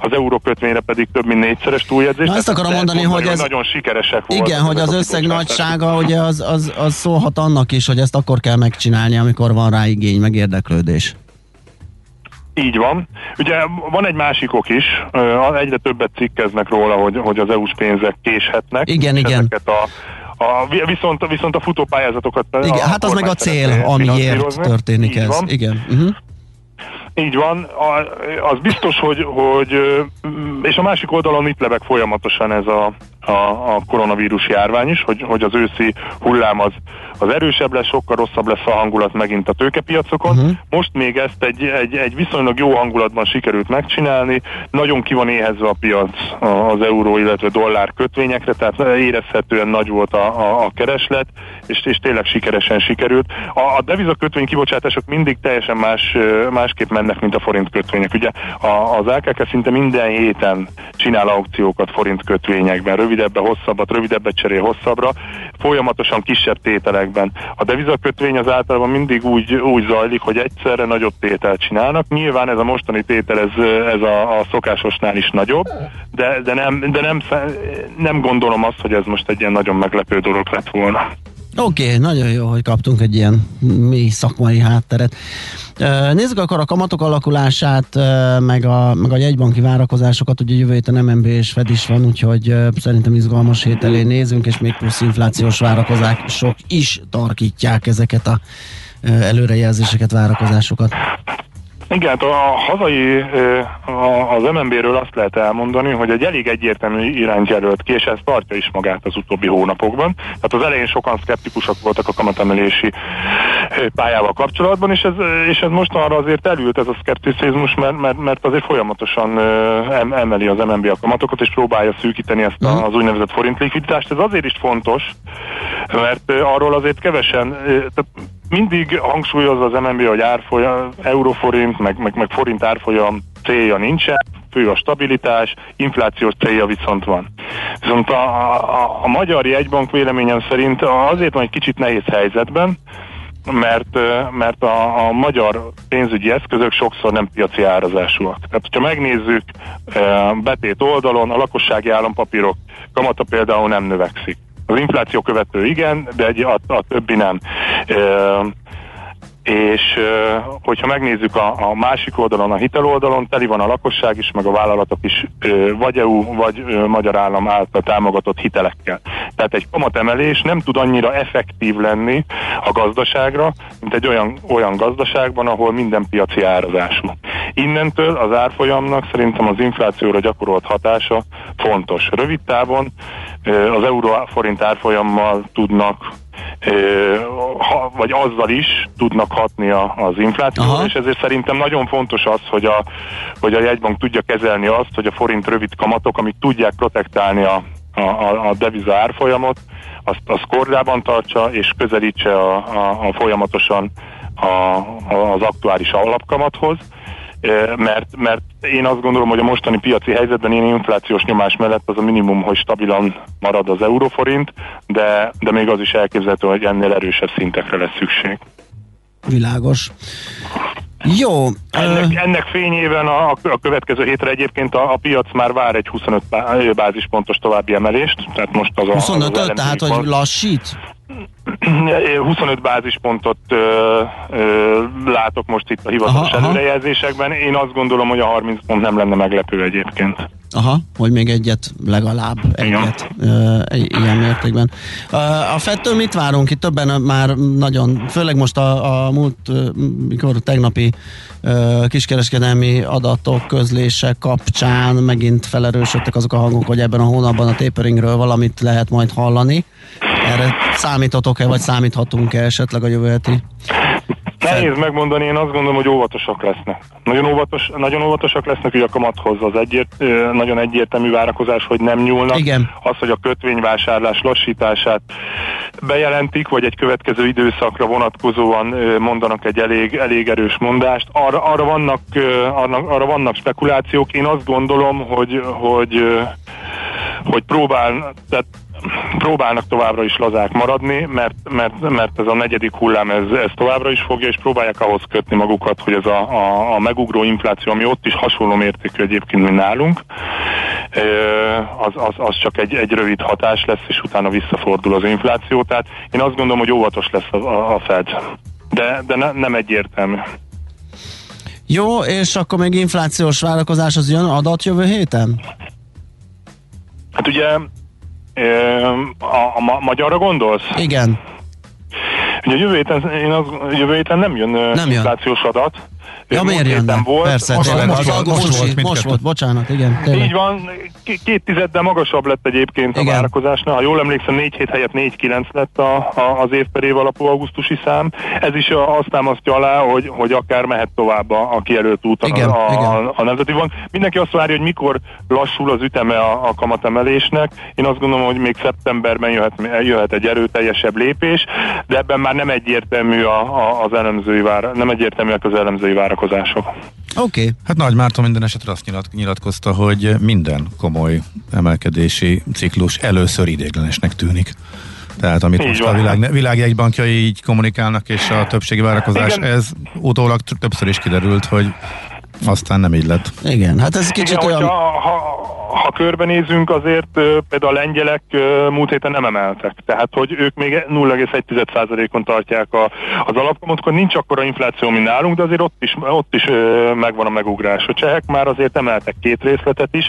az eurókötvényre pedig több mint négyszeres túljegyzés. Na, ezt akarom mondani, hogy ez- Nagyon sikeresek voltak. Igen, hogy az összeg nagysága, ugye az, az, az szólhat annak is, hogy ezt akkor kell megcsinálni, amikor van rá igény, meg érdeklődés. Így van. Ugye van egy másik ok is, egyre többet cikkeznek róla, hogy, hogy az EU-s pénzek késhetnek. Igen, igen. Ezeket a, a, vi- viszont, viszont a futópályázatokat Igen, a hát az meg a cél, amiért történik Így ez. Van. Igen. Uh-huh. Így van, az biztos, hogy, hogy és a másik oldalon itt lebeg folyamatosan ez a, a, a koronavírus járvány is, hogy, hogy az őszi hullám az, az erősebb lesz, sokkal rosszabb lesz a hangulat megint a tőkepiacokon. Uh-huh. Most még ezt egy, egy, egy viszonylag jó hangulatban sikerült megcsinálni, nagyon ki van éhezve a piac az euró, illetve dollár kötvényekre, tehát érezhetően nagy volt a, a, a kereslet, és, és tényleg sikeresen sikerült. A, a deviza kötvény kibocsátások mindig teljesen más, másképp mennek, mint a forint kötvények. Ugye a, az AKK szinte minden héten csinál aukciókat forint kötvényekben, rövidebbre, hosszabbat, rövidebbet cserél hosszabbra, folyamatosan kisebb tételekben. A deviza kötvény az általában mindig úgy, úgy zajlik, hogy egyszerre nagyobb tételt csinálnak. Nyilván ez a mostani tétel, ez, ez a, a szokásosnál is nagyobb, de, de, nem, de nem, nem gondolom azt, hogy ez most egy ilyen nagyon meglepő dolog lett volna. Oké, okay, nagyon jó, hogy kaptunk egy ilyen mély szakmai hátteret. Nézzük akkor a kamatok alakulását, meg a, meg a jegybanki várakozásokat. Ugye jövő héten MNB és Fed is van, úgyhogy szerintem izgalmas hét elé nézünk, és még plusz inflációs várakozások is tarkítják ezeket a előrejelzéseket, várakozásokat. Igen, hát a hazai, az MNB-ről azt lehet elmondani, hogy egy elég egyértelmű irányt jelölt ki, és ez tartja is magát az utóbbi hónapokban. Tehát az elején sokan szkeptikusak voltak a kamatemelési pályával kapcsolatban, és ez, és ez most arra azért elült ez a szkepticizmus, mert, mert, mert azért folyamatosan emeli az MNB a kamatokat, és próbálja szűkíteni ezt a, az úgynevezett forint likviditást. Ez azért is fontos, mert arról azért kevesen, tehát mindig hangsúlyozza az MNB, hogy árfolyam, euróforint, meg, meg, meg forint árfolyam célja nincsen, fő a stabilitás, inflációs célja viszont van. Viszont a, a, a magyar jegybank véleményem szerint azért van egy kicsit nehéz helyzetben, mert, mert a, a magyar pénzügyi eszközök sokszor nem piaci árazásúak. Tehát, hogyha megnézzük ö, betét oldalon, a lakossági állampapírok kamata például nem növekszik. Az infláció követő igen, de egy, a, a többi nem. És hogyha megnézzük a, a másik oldalon, a hitel oldalon, teli van a lakosság is, meg a vállalatok is, vagy EU, vagy magyar állam által támogatott hitelekkel. Tehát egy kamatemelés nem tud annyira effektív lenni a gazdaságra, mint egy olyan, olyan gazdaságban, ahol minden piaci árazású. Innentől az árfolyamnak szerintem az inflációra gyakorolt hatása fontos. Rövid távon az euró-forint árfolyammal tudnak ha, vagy azzal is tudnak hatni a, az inflációra, Aha. és ezért szerintem nagyon fontos az, hogy a, hogy a jegybank tudja kezelni azt, hogy a forint rövid kamatok, amik tudják protektálni a, a, a, deviza árfolyamot, azt, azt kordában tartsa, és közelítse a, a, a folyamatosan a, a, az aktuális alapkamathoz, mert, mert én azt gondolom, hogy a mostani piaci helyzetben ilyen inflációs nyomás mellett az a minimum, hogy stabilan marad az euróforint, de, de még az is elképzelhető, hogy ennél erősebb szintekre lesz szükség. Világos. Jó. Ennek, ennek fényében a, a következő hétre egyébként a, a piac már vár egy 25 bá- bázispontos további emelést, tehát most az a... az 25 elemzők tehát hogy lassít? 25 bázispontot ö, ö, látok most itt a hivatalos Aha, aha. előrejelzésekben. Én azt gondolom, hogy a 30 pont nem lenne meglepő egyébként. Aha, hogy még egyet, legalább egyet ö, egy- ilyen mértékben. Ö, A Fettől mit várunk? Itt többen már nagyon, főleg most a, a múlt, ö, mikor tegnapi ö, kiskereskedelmi adatok közlése kapcsán megint felerősödtek azok a hangok, hogy ebben a hónapban a taperingről valamit lehet majd hallani. Erre számítotok-e, vagy számíthatunk-e esetleg a jövő heti? Nehéz megmondani, én azt gondolom, hogy óvatosak lesznek. Nagyon, óvatos, nagyon óvatosak lesznek, hogy a kamathoz az egyért, nagyon egyértelmű várakozás, hogy nem nyúlnak. Igen. Az, hogy a kötvényvásárlás lassítását bejelentik, vagy egy következő időszakra vonatkozóan mondanak egy elég, elég erős mondást. Arra, arra, vannak, arra, arra vannak spekulációk. Én azt gondolom, hogy, hogy, hogy próbál, tehát próbálnak továbbra is lazák maradni, mert, mert, mert ez a negyedik hullám ez, ez továbbra is fogja, és próbálják ahhoz kötni magukat, hogy ez a, a, a megugró infláció, ami ott is hasonló mértékű egyébként, mint nálunk, az, az, az csak egy, egy rövid hatás lesz, és utána visszafordul az infláció. Tehát én azt gondolom, hogy óvatos lesz a, a, a Fed. De, de ne, nem egyértelmű. Jó, és akkor még inflációs várakozás az jön adat jövő héten? Hát ugye a, a ma- magyarra gondolsz? Igen. Ugye jövő héten, én az, jövő héten nem jön Nem jön. adat. Ja, Múlt miért héten jönne? Volt, Persze, most tényleg, volt, az most most volt most volt, bocsánat, igen, tényleg. Így van, két tizeddel magasabb lett egyébként a Igen. várakozásnál. Ha jól emlékszem, 4 hét helyett 4-9 lett a, a, az év per év alapú augusztusi szám. Ez is a- azt támasztja alá, hogy, hogy akár mehet tovább a, a kijelölt úton Igen, a, igen. a, a Nemzeti Bank. Mindenki azt várja, hogy mikor lassul az üteme a, a kamatemelésnek. Én azt gondolom, hogy még szeptemberben jöhet, jöhet egy erőteljesebb lépés, de ebben már nem egyértelmű a, a, az elemzői vár, nem egyértelműek az elemzői várakozások. Oké, okay. Hát Nagy Márton minden esetre azt nyilat, nyilatkozta, hogy minden komoly emelkedési ciklus először idéglenesnek tűnik. Tehát amit Így most a van. világ, világjegybankjai így kommunikálnak, és a többségi várakozás, Igen. ez utólag többször is kiderült, hogy aztán nem így lett. igen, hát ez kicsit Igen, olyan... hogyha, ha, ha körbenézünk, azért például a lengyelek múlt héten nem emeltek. Tehát, hogy ők még 0,1%-on tartják a, az alapkamatot, nincs akkora infláció, mint nálunk, de azért ott is, ott is megvan a megugrás. A csehek már azért emeltek két részletet is,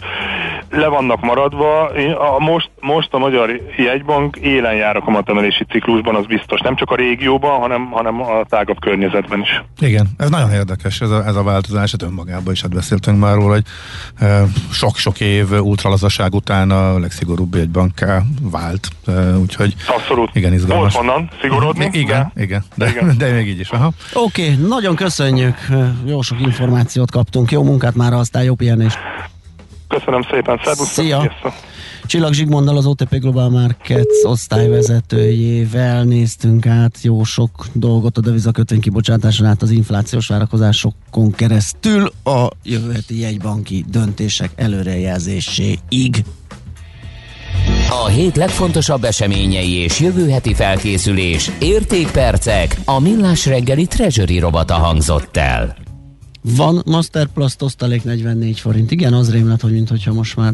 le vannak maradva. Most, most a Magyar Jegybank élen jár a kamatemelési ciklusban, az biztos. Nem csak a régióban, hanem, hanem a tágabb környezetben is. Igen, ez nagyon érdekes ez a, ez a változás, hát önmagában is hát beszéltünk már róla, hogy sok-sok év ultralazaság után a legszigorúbb jegybanká vált, úgyhogy Abszolút. Igen, izgalmas. Volt honnan szigorodni. igen, de- igen, de, Igen. de még így is, aha. Oké, okay, nagyon köszönjük, jó sok információt kaptunk, jó munkát már, aztán jó pihenést. Köszönöm szépen, szervusztok, Szia. sziasztok. Csillag Zsigmonddal az OTP Global Markets osztályvezetőjével néztünk át jó sok dolgot a devizakötvény kibocsátáson át az inflációs várakozásokon keresztül a jövő heti jegybanki döntések előrejelzéséig. A hét legfontosabb eseményei és jövő heti felkészülés, értékpercek, a millás reggeli treasury robata hangzott el. Van Masterplast osztalék 44 forint. Igen, az rémlet, hogy mintha most már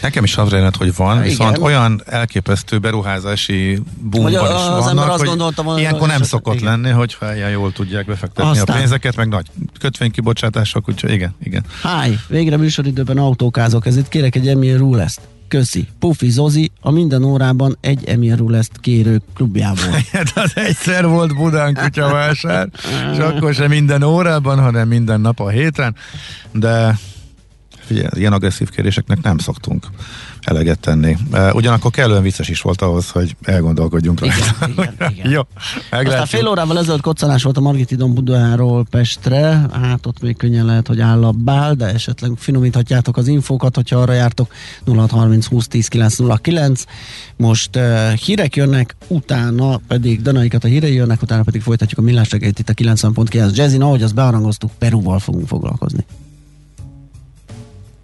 Nekem is az remélt, hogy van, Igen. viszont olyan elképesztő beruházási boomban Hogy is az vannak, ember azt hogy gondolta volna, ilyenkor hogy nem szokott igen. lenni, hogyha ilyen jól tudják befektetni Aztán. a pénzeket, meg nagy kötvénykibocsátások, úgyhogy igen, igen. Háj, végre műsoridőben autókázok, ezért kérek egy Emil Ruleszt. Köszi. Pufi Zozi, a minden órában egy Emil Ruleszt kérő klubjából. Hát az egyszer volt Budán kutyavásár, és akkor sem minden órában, hanem minden nap a héten, de figyelj, ilyen agresszív kéréseknek nem szoktunk eleget tenni. Ugyanakkor kellően vicces is volt ahhoz, hogy elgondolkodjunk rajta. Igen, igen, igen. Jó, Aztán meglátjuk. fél órával ezelőtt koccanás volt a Margitidon Budáról Pestre, hát ott még könnyen lehet, hogy áll a bál, de esetleg finomíthatjátok az infókat, hogyha arra jártok 0630 20 10 909. Most uh, hírek jönnek, utána pedig Danaikat a hírei jönnek, utána pedig folytatjuk a millás itt a 90.9 Jazzin, ahogy azt bearangoztuk, Perúval fogunk foglalkozni.